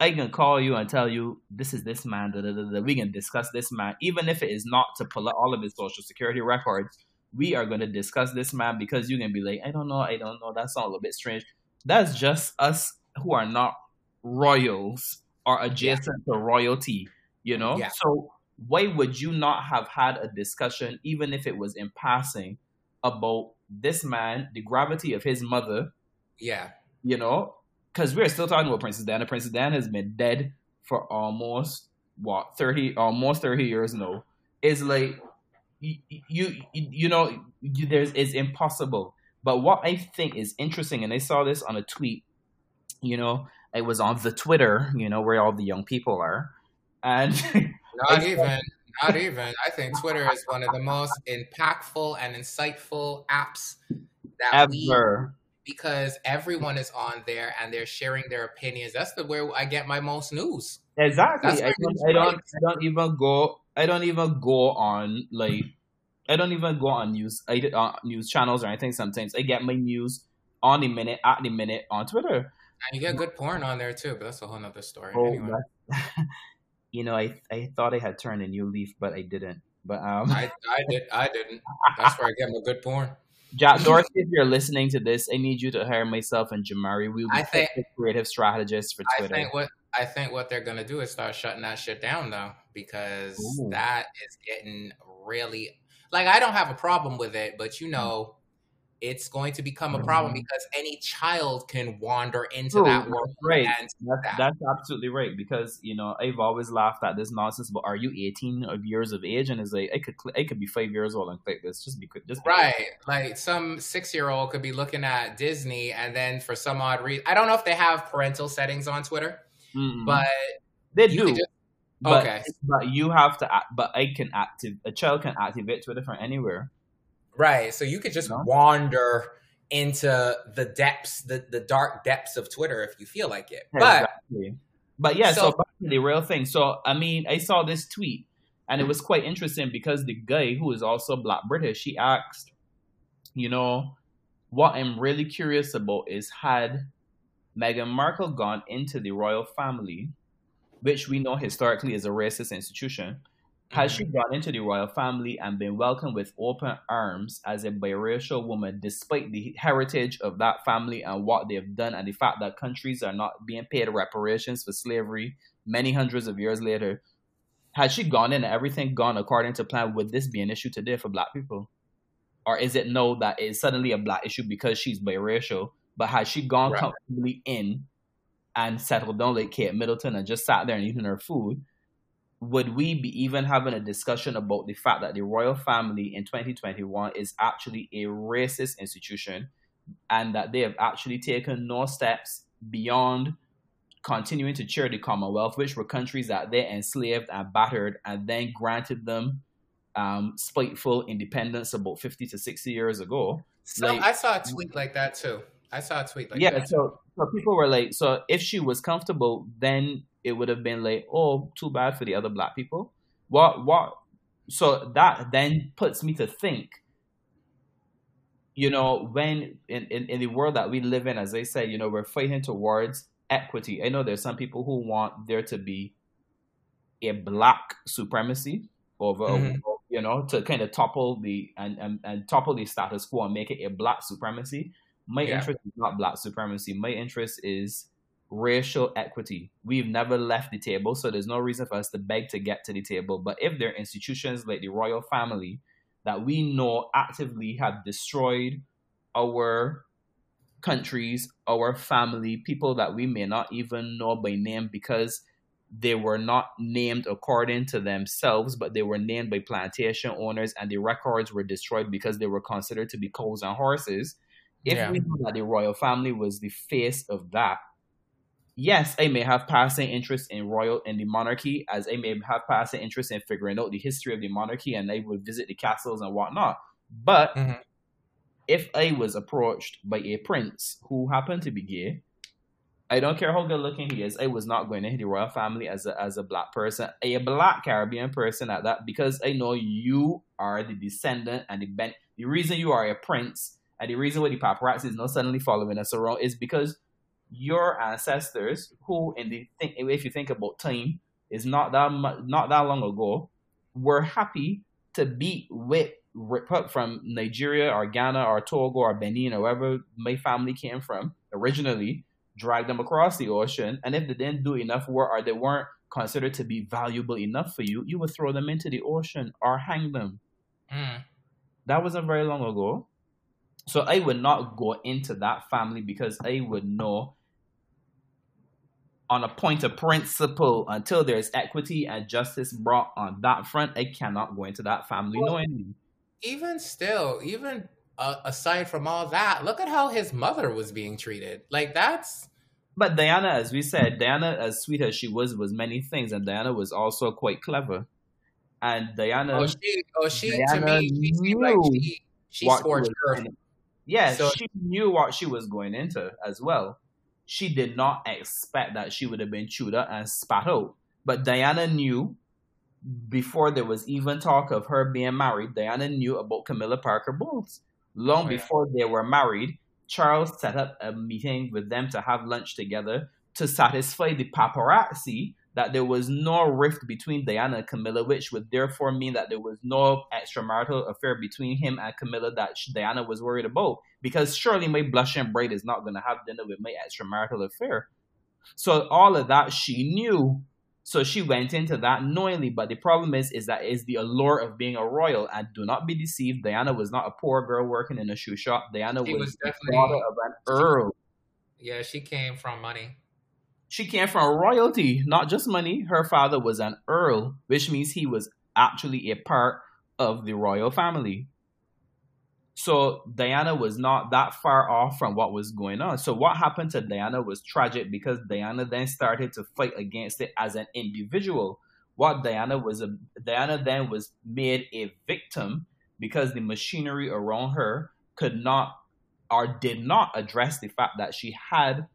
I can call you and tell you this is this man. Da, da, da. We can discuss this man, even if it is not to pull out all of his social security records. We are going to discuss this man because you can be like, I don't know, I don't know. That sounds a little bit strange. That's just us who are not royals or adjacent yeah. to royalty you know? Yeah. so why would you not have had a discussion even if it was in passing about this man the gravity of his mother? Yeah. You know? Because we're still talking about princess diana. Princess diana has been dead for almost what 30 almost 30 years now. It's like you you, you know you, there's it's impossible. But what i think is interesting and i saw this on a tweet you know it was on the twitter you know where all the young people are and not even, not even. I think Twitter is one of the most impactful and insightful apps that ever. We, because everyone is on there and they're sharing their opinions. That's the where I get my most news. Exactly. I don't, I don't. I don't even go. I don't even go on like. I don't even go on news. I uh, news channels or anything. Sometimes I get my news on the minute, at the minute on Twitter. And you get good porn on there too, but that's a whole nother story. Oh, anyway. you know, I I thought I had turned a new leaf, but I didn't. But um, I I did I didn't. That's where I get my good porn. Jack Dorsey, if you're listening to this, I need you to hire myself and Jamari. We will be I think, creative strategists for Twitter. I think what I think what they're gonna do is start shutting that shit down though, because Ooh. that is getting really like I don't have a problem with it, but you know, it's going to become a problem mm-hmm. because any child can wander into Ooh, that world. Right. That's, that. that's, absolutely right. Because you know, I've always laughed at this nonsense. But are you 18 of years of age? And it's like I could, I could be five years old and click this. Just be, quick. just be right. Like some six year old could be looking at Disney, and then for some odd reason, I don't know if they have parental settings on Twitter, mm-hmm. but they do. Just, but, okay, but you have to. But I can active. A child can activate Twitter from anywhere. Right. So you could just no. wander into the depths, the, the dark depths of Twitter if you feel like it. But exactly. but yeah, so, so the real thing. So I mean, I saw this tweet and it was quite interesting because the guy who is also black British, he asked, you know, what I'm really curious about is had Meghan Markle gone into the royal family, which we know historically is a racist institution, has she gone into the royal family and been welcomed with open arms as a biracial woman, despite the heritage of that family and what they've done, and the fact that countries are not being paid reparations for slavery many hundreds of years later? Had she gone in and everything gone according to plan, would this be an issue today for Black people? Or is it no that it's suddenly a Black issue because she's biracial? But has she gone right. comfortably in and settled down like Kate Middleton and just sat there and eating her food? Would we be even having a discussion about the fact that the royal family in 2021 is actually a racist institution and that they have actually taken no steps beyond continuing to cheer the Commonwealth, which were countries that they enslaved and battered and then granted them um, spiteful independence about 50 to 60 years ago. So like, I saw a tweet like that too. I saw a tweet like yeah, that. Yeah, so, so people were like, so if she was comfortable, then it would have been like, oh, too bad for the other black people. What what so that then puts me to think, you know, when in, in, in the world that we live in, as I said, you know, we're fighting towards equity. I know there's some people who want there to be a black supremacy over mm-hmm. you know, to kind of topple the and, and, and topple the status quo and make it a black supremacy. My yeah. interest is not black supremacy. My interest is racial equity. We've never left the table, so there's no reason for us to beg to get to the table. But if there are institutions like the royal family that we know actively have destroyed our countries, our family, people that we may not even know by name because they were not named according to themselves, but they were named by plantation owners and the records were destroyed because they were considered to be cows and horses. If yeah. we know that the royal family was the face of that, yes, I may have passing interest in royal in the monarchy, as I may have passing interest in figuring out the history of the monarchy, and I would visit the castles and whatnot. But mm-hmm. if I was approached by a prince who happened to be gay, I don't care how good looking he is, I was not going into the royal family as a as a black person, a black Caribbean person at that, because I know you are the descendant and the ben- the reason you are a prince and the reason why the paparazzi is not suddenly following us around is because your ancestors, who in the think if you think about time, is not that mu- not that long ago, were happy to be with from Nigeria or Ghana or Togo or Benin or wherever my family came from originally, drag them across the ocean, and if they didn't do enough work or they weren't considered to be valuable enough for you, you would throw them into the ocean or hang them. Mm. That wasn't very long ago. So I would not go into that family because I would know on a point of principle until there's equity and justice brought on that front, I cannot go into that family Well, knowing. even still, even uh, aside from all that, look at how his mother was being treated. Like that's But Diana, as we said, Diana, as sweet as she was, was many things, and Diana was also quite clever. And Diana, oh she oh she to Diana me she seemed like knew she she scorched was earth. Yeah, So- she knew what she was going into as well. She did not expect that she would have been chewed up and spat out. But Diana knew before there was even talk of her being married, Diana knew about Camilla Parker Bowles. Long Oh, yeah. before they were married, Charles set up a meeting with them to have lunch together to satisfy the paparazzi that there was no rift between Diana and Camilla, which would therefore mean that there was no extramarital affair between him and Camilla that Diana was worried about. Because surely my blushing bride is not going to have dinner with my extramarital affair. So all of that she knew. So she went into that knowingly. But the problem is, is that is the allure of being a royal. And do not be deceived. Diana was not a poor girl working in a shoe shop. Diana was, was the definitely daughter of an earl. yeah, she came from money. She came from royalty, not just money. Her father was an earl, which means he was actually a part of the royal family. So Diana was not that far off from what was going on. So what happened to Diana was tragic because Diana then started to fight against it as an individual. What Diana was a Diana then was made a victim because the machinery around her could not or did not address the fact that she had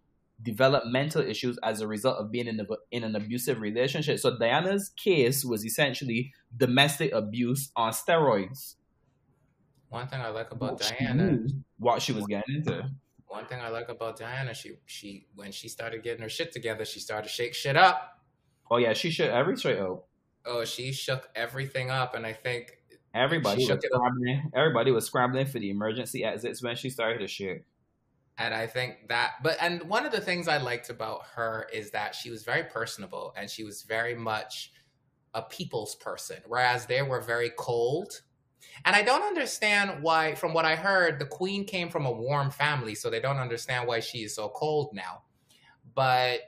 developmental issues as a result of being in, a, in an abusive relationship. So Diana's case was essentially domestic abuse on steroids. One thing I like about She Diana, knew what she was getting into. one thing I like about Diana, she she when she started getting her shit together, she started to shake shit up. Oh yeah, she should every straight out. Oh, she shook everything up, and I think Everybody She was shook it up. Everybody was scrambling for the emergency exits when she started to shit. And I think that, but, and one of the things I liked about her is that she was very personable and she was very much a people's person, whereas they were very cold. And I don't understand why, from what I heard, the queen came from a warm family, so they don't understand why she is so cold now. But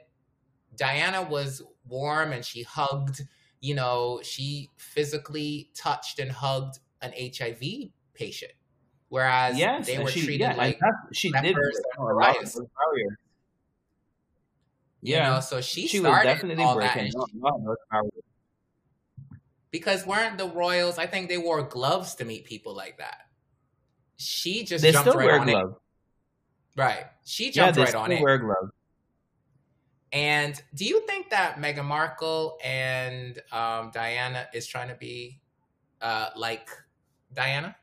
Diana was warm and she hugged, you know, she physically touched and hugged an HIV patient. Whereas Yes, they were she, treated yeah, like that- she did lepers break and a lot of pariahs. those barriers. You Yeah, know, so she, she was started definitely all that, breaking and a she- lot of those barriers. because weren't the royals? I think they wore gloves to meet people like that. She just They jumped still right wear on gloves. it. Right, she Yeah, jumped they right on it. wear gloves. And do you think that Meghan Markle and um, Diana is trying to be uh, like Diana?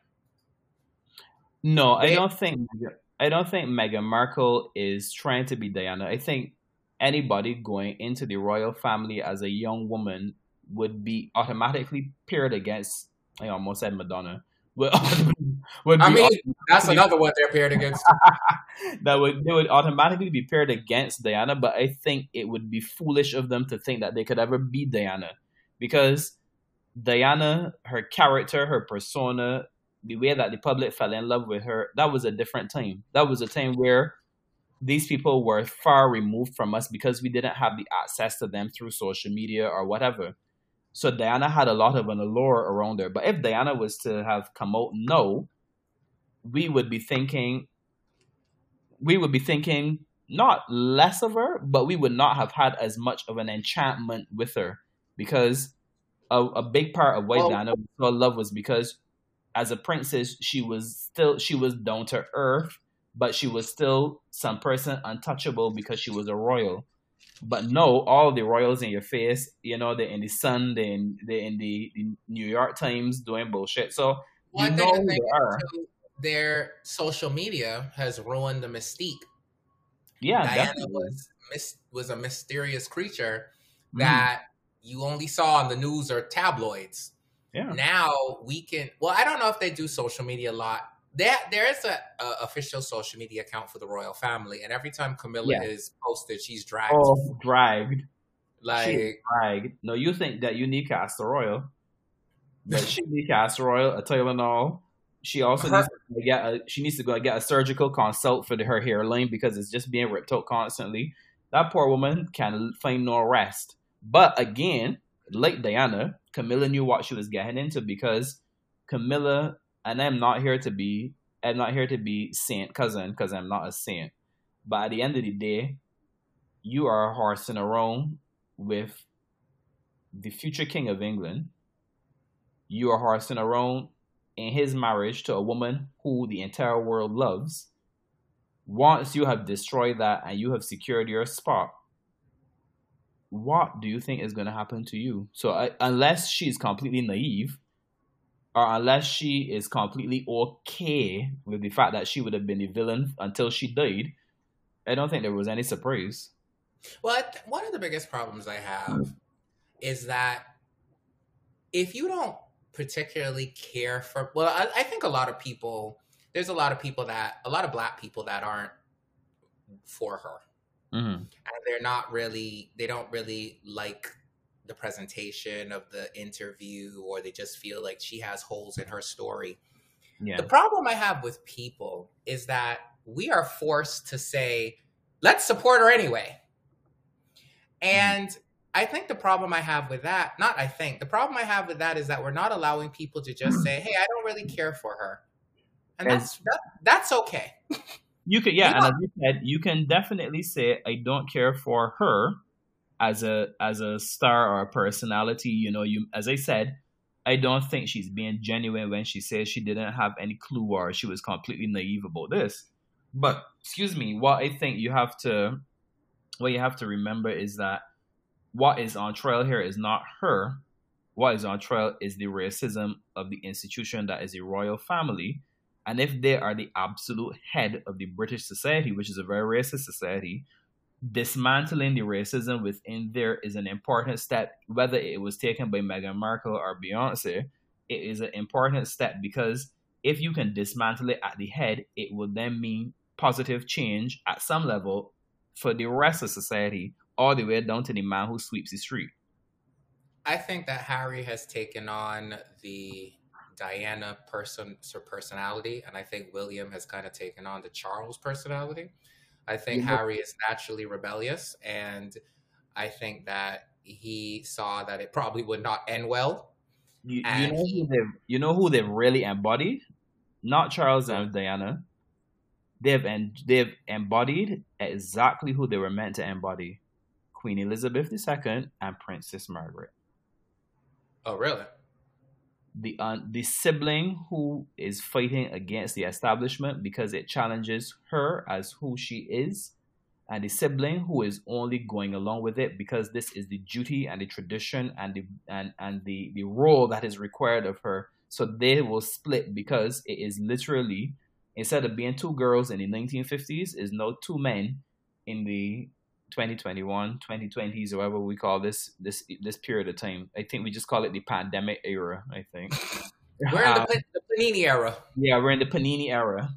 No, I don't think I don't think Meghan Markle is trying to be Diana. I think anybody going into the royal family as a young woman would be automatically paired against. I almost said Madonna. Would, would I mean, that's another one they're paired against. that would they would automatically be paired against Diana, but I think it would be foolish of them to think that they could ever be Diana because Diana, her character, her persona, the way that the public fell in love with her, that was a different time. That was a time where these people were far removed from us because we didn't have the access to them through social media or whatever. So Diana had a lot of an allure around her. But if Diana was to have come out no, we would be thinking we would be thinking not less of her, but we would not have had as much of an enchantment with her because a, a big part of why Diana was so in love was because as a princess, she was still she was down to earth, but she was still some person untouchable because she was a royal. But no, all the royals in your face, you know, they're in the Sun, they're in, they're in the, the New York Times doing bullshit. So you One know thing who they are. too, their social media has ruined the mystique. Yeah, Diana definitely. was was a mysterious creature Mm, that you only saw on the news or tabloids. Yeah. Now we can. Well, I don't know if they do social media a lot. There, there is a, a official social media account for the royal family, and every time Camilla Yeah. is posted, she's dragged. Oh, dragged. like She dragged. No, you think that you need Castor Royal, but she need Castor Royal, uh, a Tylenol. She also Her- needs to go get a, she needs to go get a surgical consult for the, her hairline because it's just being ripped out constantly. That poor woman can find no rest. But again, like Diana, Camilla knew what she was getting into because Camilla and I'm not here to be I'm not here to be saint cousin because I'm not a saint. But at the end of the day, you are horsing around with the future king of England. You are horsing around in his marriage to a woman who the entire world loves. Once you have destroyed that and you have secured your spot, what do you think is going to happen to you? So, uh, unless she's completely naive, or unless she is completely okay with the fact that she would have been the villain until she died, I don't think there was any surprise. Well, th- one of the biggest problems I have is that if you don't particularly care for, well, I, I think a lot of people, there's a lot of people that, a lot of black people that aren't for her. Mm-hmm. And they're not really, they don't really like the presentation of the interview, or they just feel like she has holes in her story. Yeah. The problem I have with people is that we are forced to say, let's support her anyway. And I think the problem I have with that, not I think, the problem I have with that is that we're not allowing people to just say, hey, I don't really care for her. And that's that, that's okay. You could, yeah, and as you said, you can definitely say, "I don't care for her as a as a star or a personality." You know, you as I said, I don't think she's being genuine when she says she didn't have any clue or she was completely naive about this. But excuse me, what I think you have to, what you have to remember is that what is on trial here is not her. What is on trial is the racism of the institution that is the royal family and if they are the absolute head of the British society, which is a very racist society, dismantling the racism within there is an important step, whether it was taken by Meghan Markle or Beyonce, it is an important step because if you can dismantle it at the head, it will then mean positive change at some level for the rest of society, all the way down to the man who sweeps the street. I think that Harry has taken on the Diana person her personality, and I think William has kind of taken on the Charles personality. I think Yeah. Harry is naturally rebellious, and I think that he saw that it probably would not end well. You, you know who they've you know who they've really embodied? Not Charles and Diana. They've en- they've embodied exactly who they were meant to embody: Queen Elizabeth II and Princess Margaret. Oh, really? The uh, the sibling who is fighting against the establishment because it challenges her as who she is, and the sibling who is only going along with it because this is the duty and the tradition and the and and the the role that is required of her. So they will split because it is literally instead of being two girls in the 1950s is now two men in the 2021 2020s or whatever we call this this this period of time i think we just call it the pandemic era i think We're in the, Um, the Panini era. yeah, we're in the Panini era.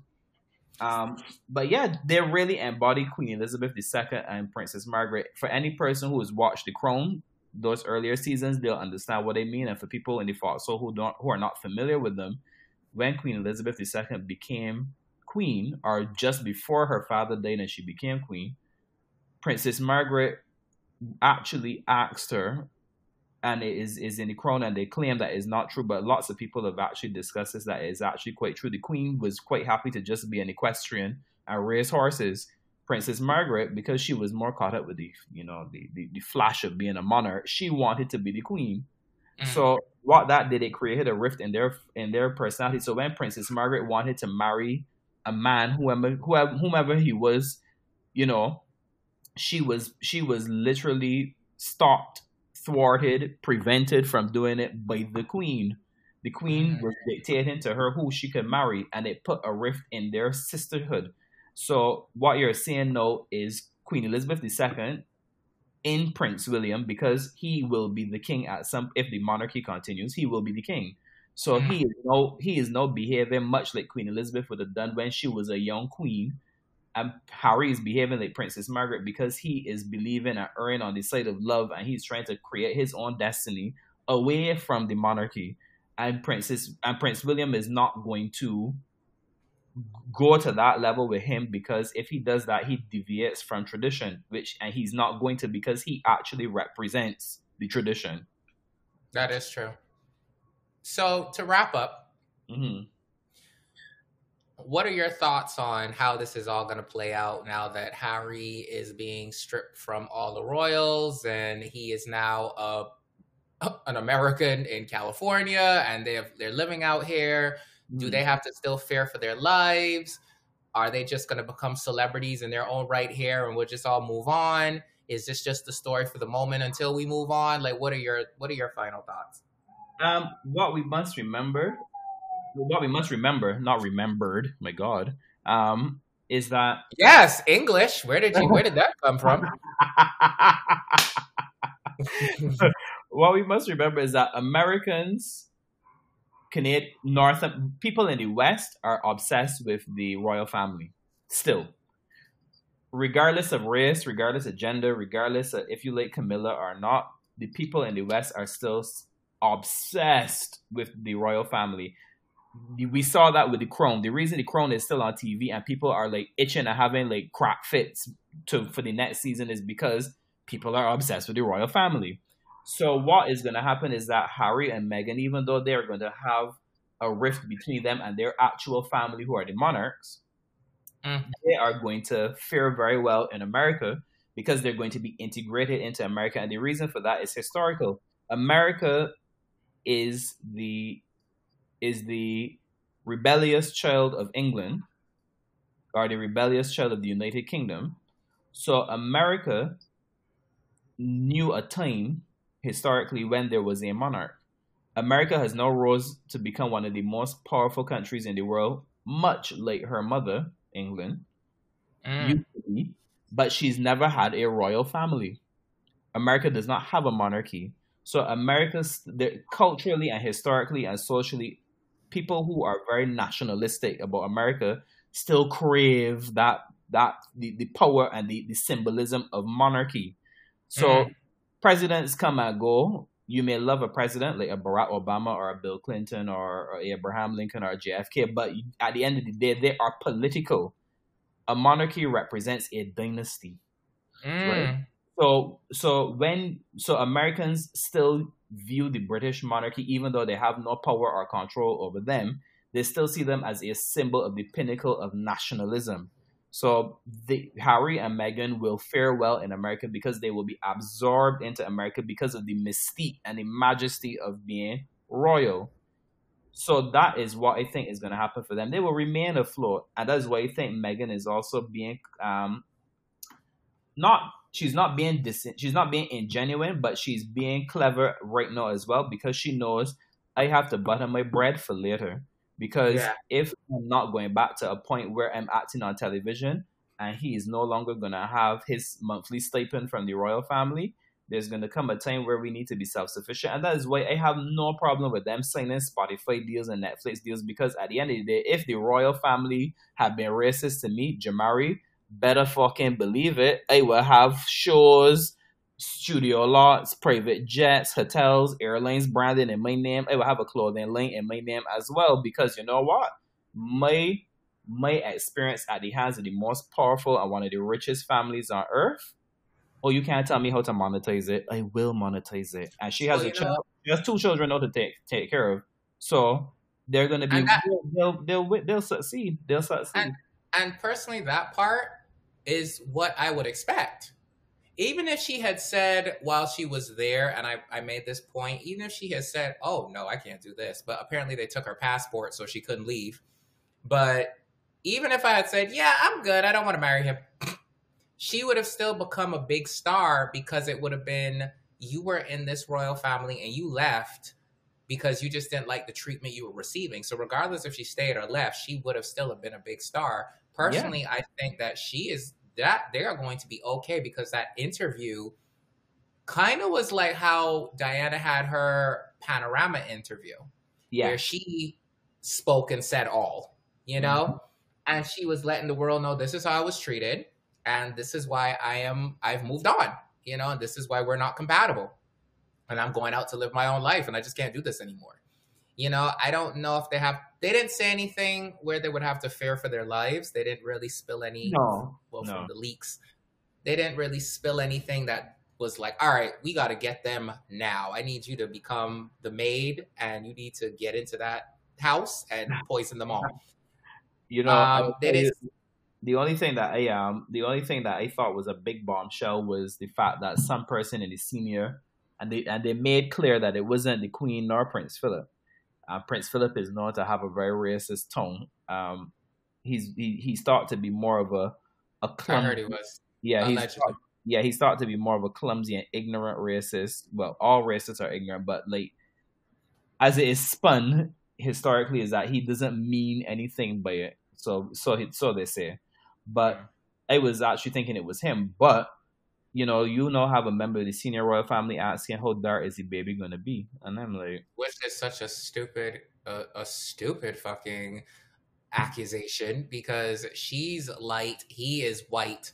Um, but yeah, they really embody Queen Elizabeth II and Princess Margaret. For any person who has watched The Crown, those earlier seasons, they'll understand what they mean. And for people in the foxhole who don't, who are not familiar with them, when Queen Elizabeth II became queen, or just before her father died and she became queen, Princess Margaret actually asked her and it is, is in the crown and they claim that is not true but lots of people have actually discussed this that is actually quite true the queen was quite happy to just be an equestrian and raise horses princess margaret because she was more caught up with the you know the, the, the flash of being a monarch she wanted to be the queen Mm. So what that did, it created a rift in their in their personality. So when Princess Margaret wanted to marry a man, whoever whoever whomever he was, you know, she was she was literally stopped, thwarted, prevented from doing it by the queen. The queen mm-hmm. was dictating to her who she could marry, and it put a rift in their sisterhood. So what you're seeing now is Queen Elizabeth II in Prince William because he will be the king at some if the monarchy continues, he will be the king. So mm-hmm. he is no he is now behaving much like Queen Elizabeth would have done when she was a young queen. And Harry is behaving like Princess Margaret because he is believing and erring on the side of love and he's trying to create his own destiny away from the monarchy. And Princess and Prince William is not going to go to that level with him because if he does that, he deviates from tradition, which and he's not going to because he actually represents the tradition. That is true. So to wrap up, mm-hmm. What are your thoughts on how this is all going to play out now that Harry is being stripped from all the royals and he is now a an American in California and they have, they're living out here? Do they mm. have to still fear for their lives? Are they just going to become celebrities in their own right here and we'll just all move on? Is this just the story for the moment until we move on? Like, what are your what are your final thoughts? Um, what we must remember, what we must remember, not remembered. My God, um, is that yes, English. Where did you? Where did that come from? what we must remember is that Americans Canadian North people in the West are obsessed with the royal family still. Regardless of race, regardless of gender, regardless of if you like Camilla or not, the people in the West are still obsessed with the royal family. We saw that with the crown. The reason the crown is still on TV and people are like itching and having like crap fits to for the next season is because people are obsessed with the royal family. So what is going to happen is that Harry and Meghan, even though they are going to have a rift between them and their actual family, who are the monarchs, mm. they are going to fare very well in America because they're going to be integrated into America. And the reason for that is historical. America is the is the rebellious child of England or the rebellious child of the United Kingdom. So America knew a time historically when there was a monarch. America has now rose to become one of the most powerful countries in the world, much like her mother, England, mm. be, but she's never had a royal family. America does not have a monarchy. So America's culturally and historically and socially, people who are very nationalistic about America still crave that that the, the power and the, the symbolism of monarchy. So mm presidents come and go. You may love a president like a Barack Obama or a Bill Clinton or, or Abraham Lincoln or JFK, but at the end of the day, they are political. A monarchy represents a dynasty. Mm. Right? So, so when so Americans still view the British monarchy, even though they have no power or control over them, they still see them as a symbol of the pinnacle of nationalism. So the, Harry and Meghan will fare well in America because they will be absorbed into America because of the mystique and the majesty of being royal. So that is what I think is going to happen for them. They will remain afloat, and that is why I think Meghan is also being um, not she's not being dis- she's not being ingenuine, but she's being clever right now as well because she knows I have to butter my bread for later. Because yeah. if I'm not going back to a point where I'm acting on television and he is no longer going to have his monthly stipend from the royal family, there's going to come a time where we need to be self sufficient. And that is why I have no problem with them signing Spotify deals and Netflix deals because at the end of the day, if the royal family had been racist to me, Jamari, better fucking believe it, I will have shows studio lots, private jets, hotels, airlines branded in my name. I will have a clothing line in my name as well because you know what? My my experience at the hands of the most powerful and one of the richest families on earth. Oh, you can't tell me how to monetize it. I will monetize it. And she has well, a child. She has two children now to take take care of. So they're gonna be that, they'll, they'll they'll they'll succeed. They'll succeed. And, and personally, that part is what I would expect even if she had said while she was there, and I, I made this point, even if she had said, oh, no, I can't do this, but apparently they took her passport so she couldn't leave. But even if I had said, yeah, I'm good, I don't want to marry him, she would have still become a big star because it would have been, you were in this royal family and you left because you just didn't like the treatment you were receiving. So regardless if she stayed or left, she would have still have been a big star. Personally, yeah. I think that she is that they are going to be okay because that interview kind of was like how Diana had her panorama interview, yeah. where she spoke and said all, you know, mm-hmm. and she was letting the world know this is how I was treated, and this is why I am I've moved on, you know, and this is why we're not compatible, and I'm going out to live my own life, and I just can't do this anymore. You know, I don't know if they have. They didn't say anything where they would have to fear for their lives. They didn't really spill any. No. Well, no. from the leaks, they didn't really spill anything that was like, all right, we got to get them now. I need you to become the maid, and you need to get into that house and poison them all. You know, um, that is the only thing that I um the only thing that I thought was a big bombshell was the fact that some person in the senior and they and they made clear that it wasn't the Queen nor Prince Philip. Uh, Prince Philip is known to have a very racist tone. Um, he's he, he started to be more of a a clumsy. Heard he was. Yeah, yeah he started to be more of a clumsy and ignorant racist. Well, all racists are ignorant, but like as it is spun historically, is that he doesn't mean anything by it. So so he, so they say, but I was actually thinking it was him, but you know, you know, have a member of the senior royal family asking how dark is the baby gonna be, and I'm like, which is such a stupid, uh, a stupid fucking accusation because she's light, he is white.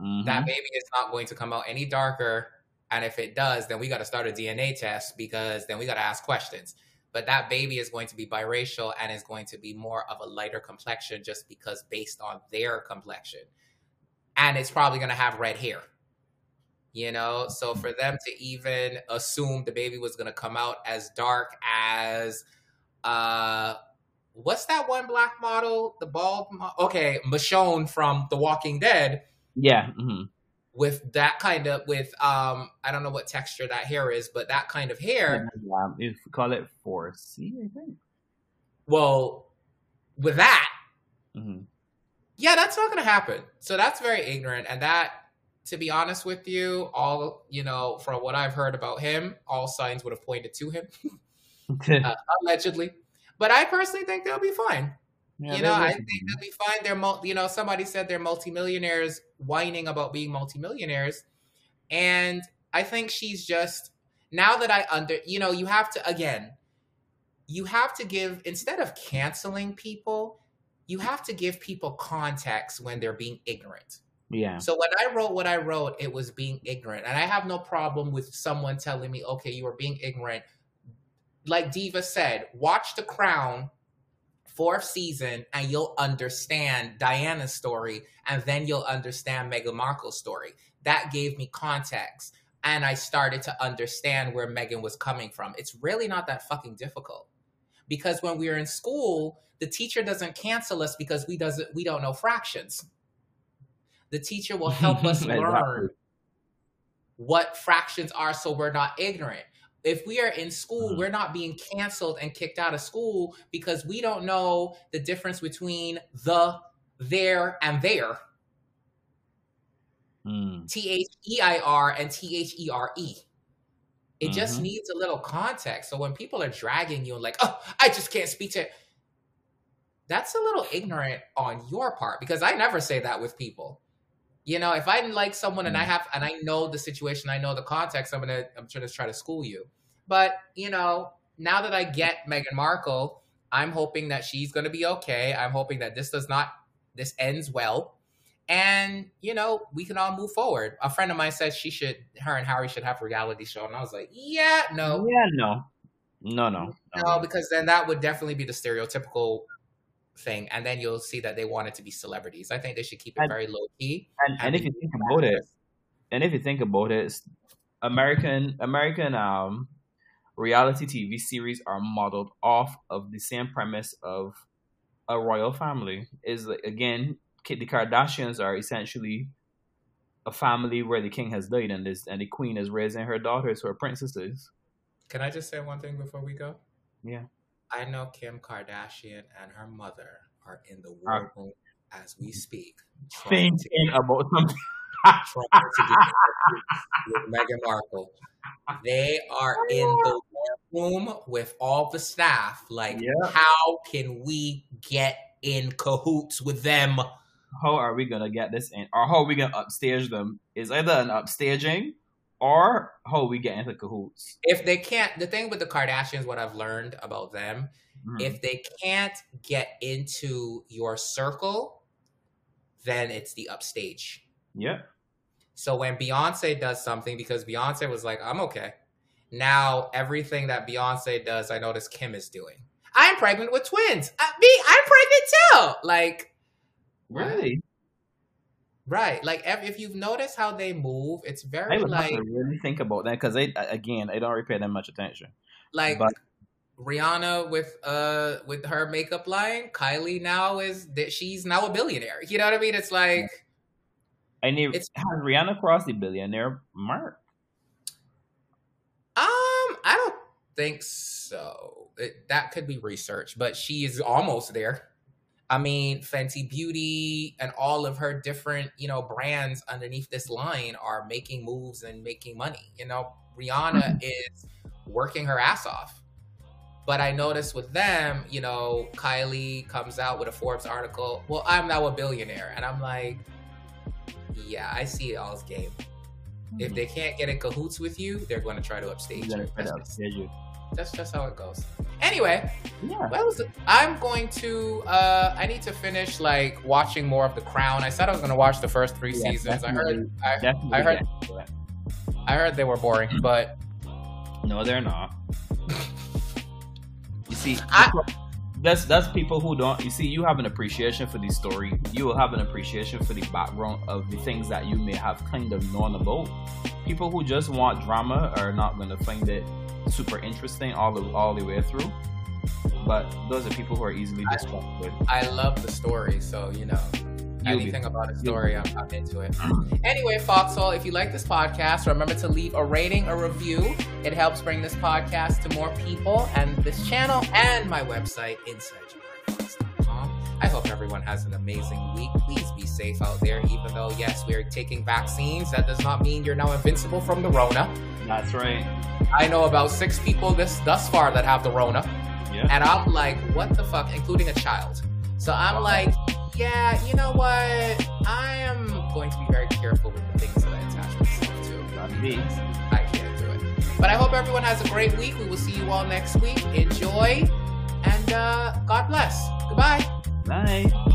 Mm-hmm. That baby is not going to come out any darker, and if it does, then we got to start a DNA test because then we got to ask questions. But that baby is going to be biracial and is going to be more of a lighter complexion just because based on their complexion, and it's probably going to have red hair you know? So for them to even assume the baby was going to come out as dark as uh what's that one black model? The bald mo- okay michonne from the walking dead. Yeah mm-hmm. with that kind of with um i don't know what texture that hair is but that kind of hair. Yeah, you call it 4c i think. Well with that mm-hmm. yeah that's not going to happen. So that's very ignorant and that to be honest with you, all you know, from what I've heard about him, all signs would have pointed to him, uh, allegedly. But I personally think they'll be fine. Yeah, you know, I think they'll be fine. They're, you know, somebody said they're multimillionaires whining about being multimillionaires, and I think she's just now that I under, you know, you have to again, you have to give instead of canceling people, you have to give people context when they're being ignorant yeah. So when I wrote what I wrote, it was being ignorant. And I have no problem with someone telling me, okay, you are being ignorant. Like Diva said, watch The Crown fourth season and you'll understand Diana's story and then you'll understand Meghan Markle's story. That gave me context and I started to understand where Meghan was coming from. It's really not that fucking difficult. Because when we are in school, the teacher doesn't cancel us because we doesn't we don't know fractions the teacher will help us learn what fractions are so we're not ignorant. If we are in school, mm-hmm. we're not being canceled and kicked out of school because we don't know the difference between the, there, and there. Mm. T H E I R and T H E R E. It mm-hmm. just needs a little context. So when people are dragging you and like, oh, I just can't speak to it, that's a little ignorant on your part because I never say that with people you know, if I like someone and I mm. have and I know the situation, I know the context, I'm gonna I'm trying to try to school you. But you know, now that I get Meghan Markle, I'm hoping that she's gonna be okay. I'm hoping that this does not this ends well. And you know, we can all move forward. A friend of mine said she should her and Harry should have a reality show. And I was like, Yeah, no. Yeah, no. No, no. No, no because then that would definitely be the stereotypical thing, and then you'll see that they want it to be celebrities. I think they should keep it and, very low key. And, and, and if you think about it, and if you think about it, American American um, reality TV series are modeled off of the same premise of a royal family. Is again, the Kardashians are essentially a family where the king has died and this and the queen is raising her daughters who are princesses. Can I just say one thing before we go? Yeah. I know Kim Kardashian and her mother are in the uh, war room as we speak. Thinking about something. trying to get with Meghan Markle. They are in the room with all the staff. Like, Yeah. how can we get in cahoots with them? How are we gonna get this in, or how are we gonna upstage them? Is either an upstaging, or how we get into cahoots. If they can't, the thing with the Kardashians, what I've learned about them, Mhm. if they can't get into your circle, then it's the upstage. yeah, So when Beyonce does something, because Beyonce was like, I'm okay. Now everything that Beyonce does, I notice Kim is doing. I'm pregnant with twins. Uh, me, I'm pregnant too. Like, really. Right. Like if, if you've noticed how they move, it's very would like to really think about that because I again they don't really pay that much attention. like but- Rihanna with uh with her makeup line. Kylie now is that she's now a billionaire. You know what I mean? It's like I need It's- has Rihanna crossed the billionaire mark? Um, I don't think so. It, that could be research, but she is almost there. I mean, Fenty Beauty and all of her different, you know, brands underneath this line are making moves and making money. You know, Rihanna is working her ass off. But I noticed with them, you know, Kylie comes out with a Forbes article. Well, I'm now a billionaire, and I'm like, yeah, I see y'all's game. If they can't get in cahoots with you, they're going to try to upstage you. try That's just, upstage you. that's just how it goes. Anyway, Yeah. was. I'm going to. uh I need to finish like watching more of The Crown. I said I was going to watch the first three Yeah, seasons. I heard. I, I heard. it. I heard they were boring, but No, they're not. You see, I- that's that's people who don't. You see, you have an appreciation for the story. You will have an appreciation for the background of the things that you may have kind of known about. People who just want drama are not going to find it super interesting all the all the way through. But those are people who are easily distracted. I love the story. So you know, You'll be- anything about a story, I'm, I'm into it. Mm. Anyway, Foxhole, if you like this podcast, remember to leave a rating, a review. It helps bring this podcast to more people and this channel and my website, InsideJamariFox.com. I hope everyone has an amazing week. Please be safe out there, even though, yes, we are taking vaccines. That does not mean you're now invincible from the Rona. That's right. I know about six people this thus far that have the Rona. Yeah. And I'm like, what the fuck, including a child. So I'm like, yeah, you know what? I am going to be very careful with the things that I attach myself to. I can't do it. But I hope everyone has a great week. We will see you all next week. Enjoy and uh, God bless. Goodbye. Bye.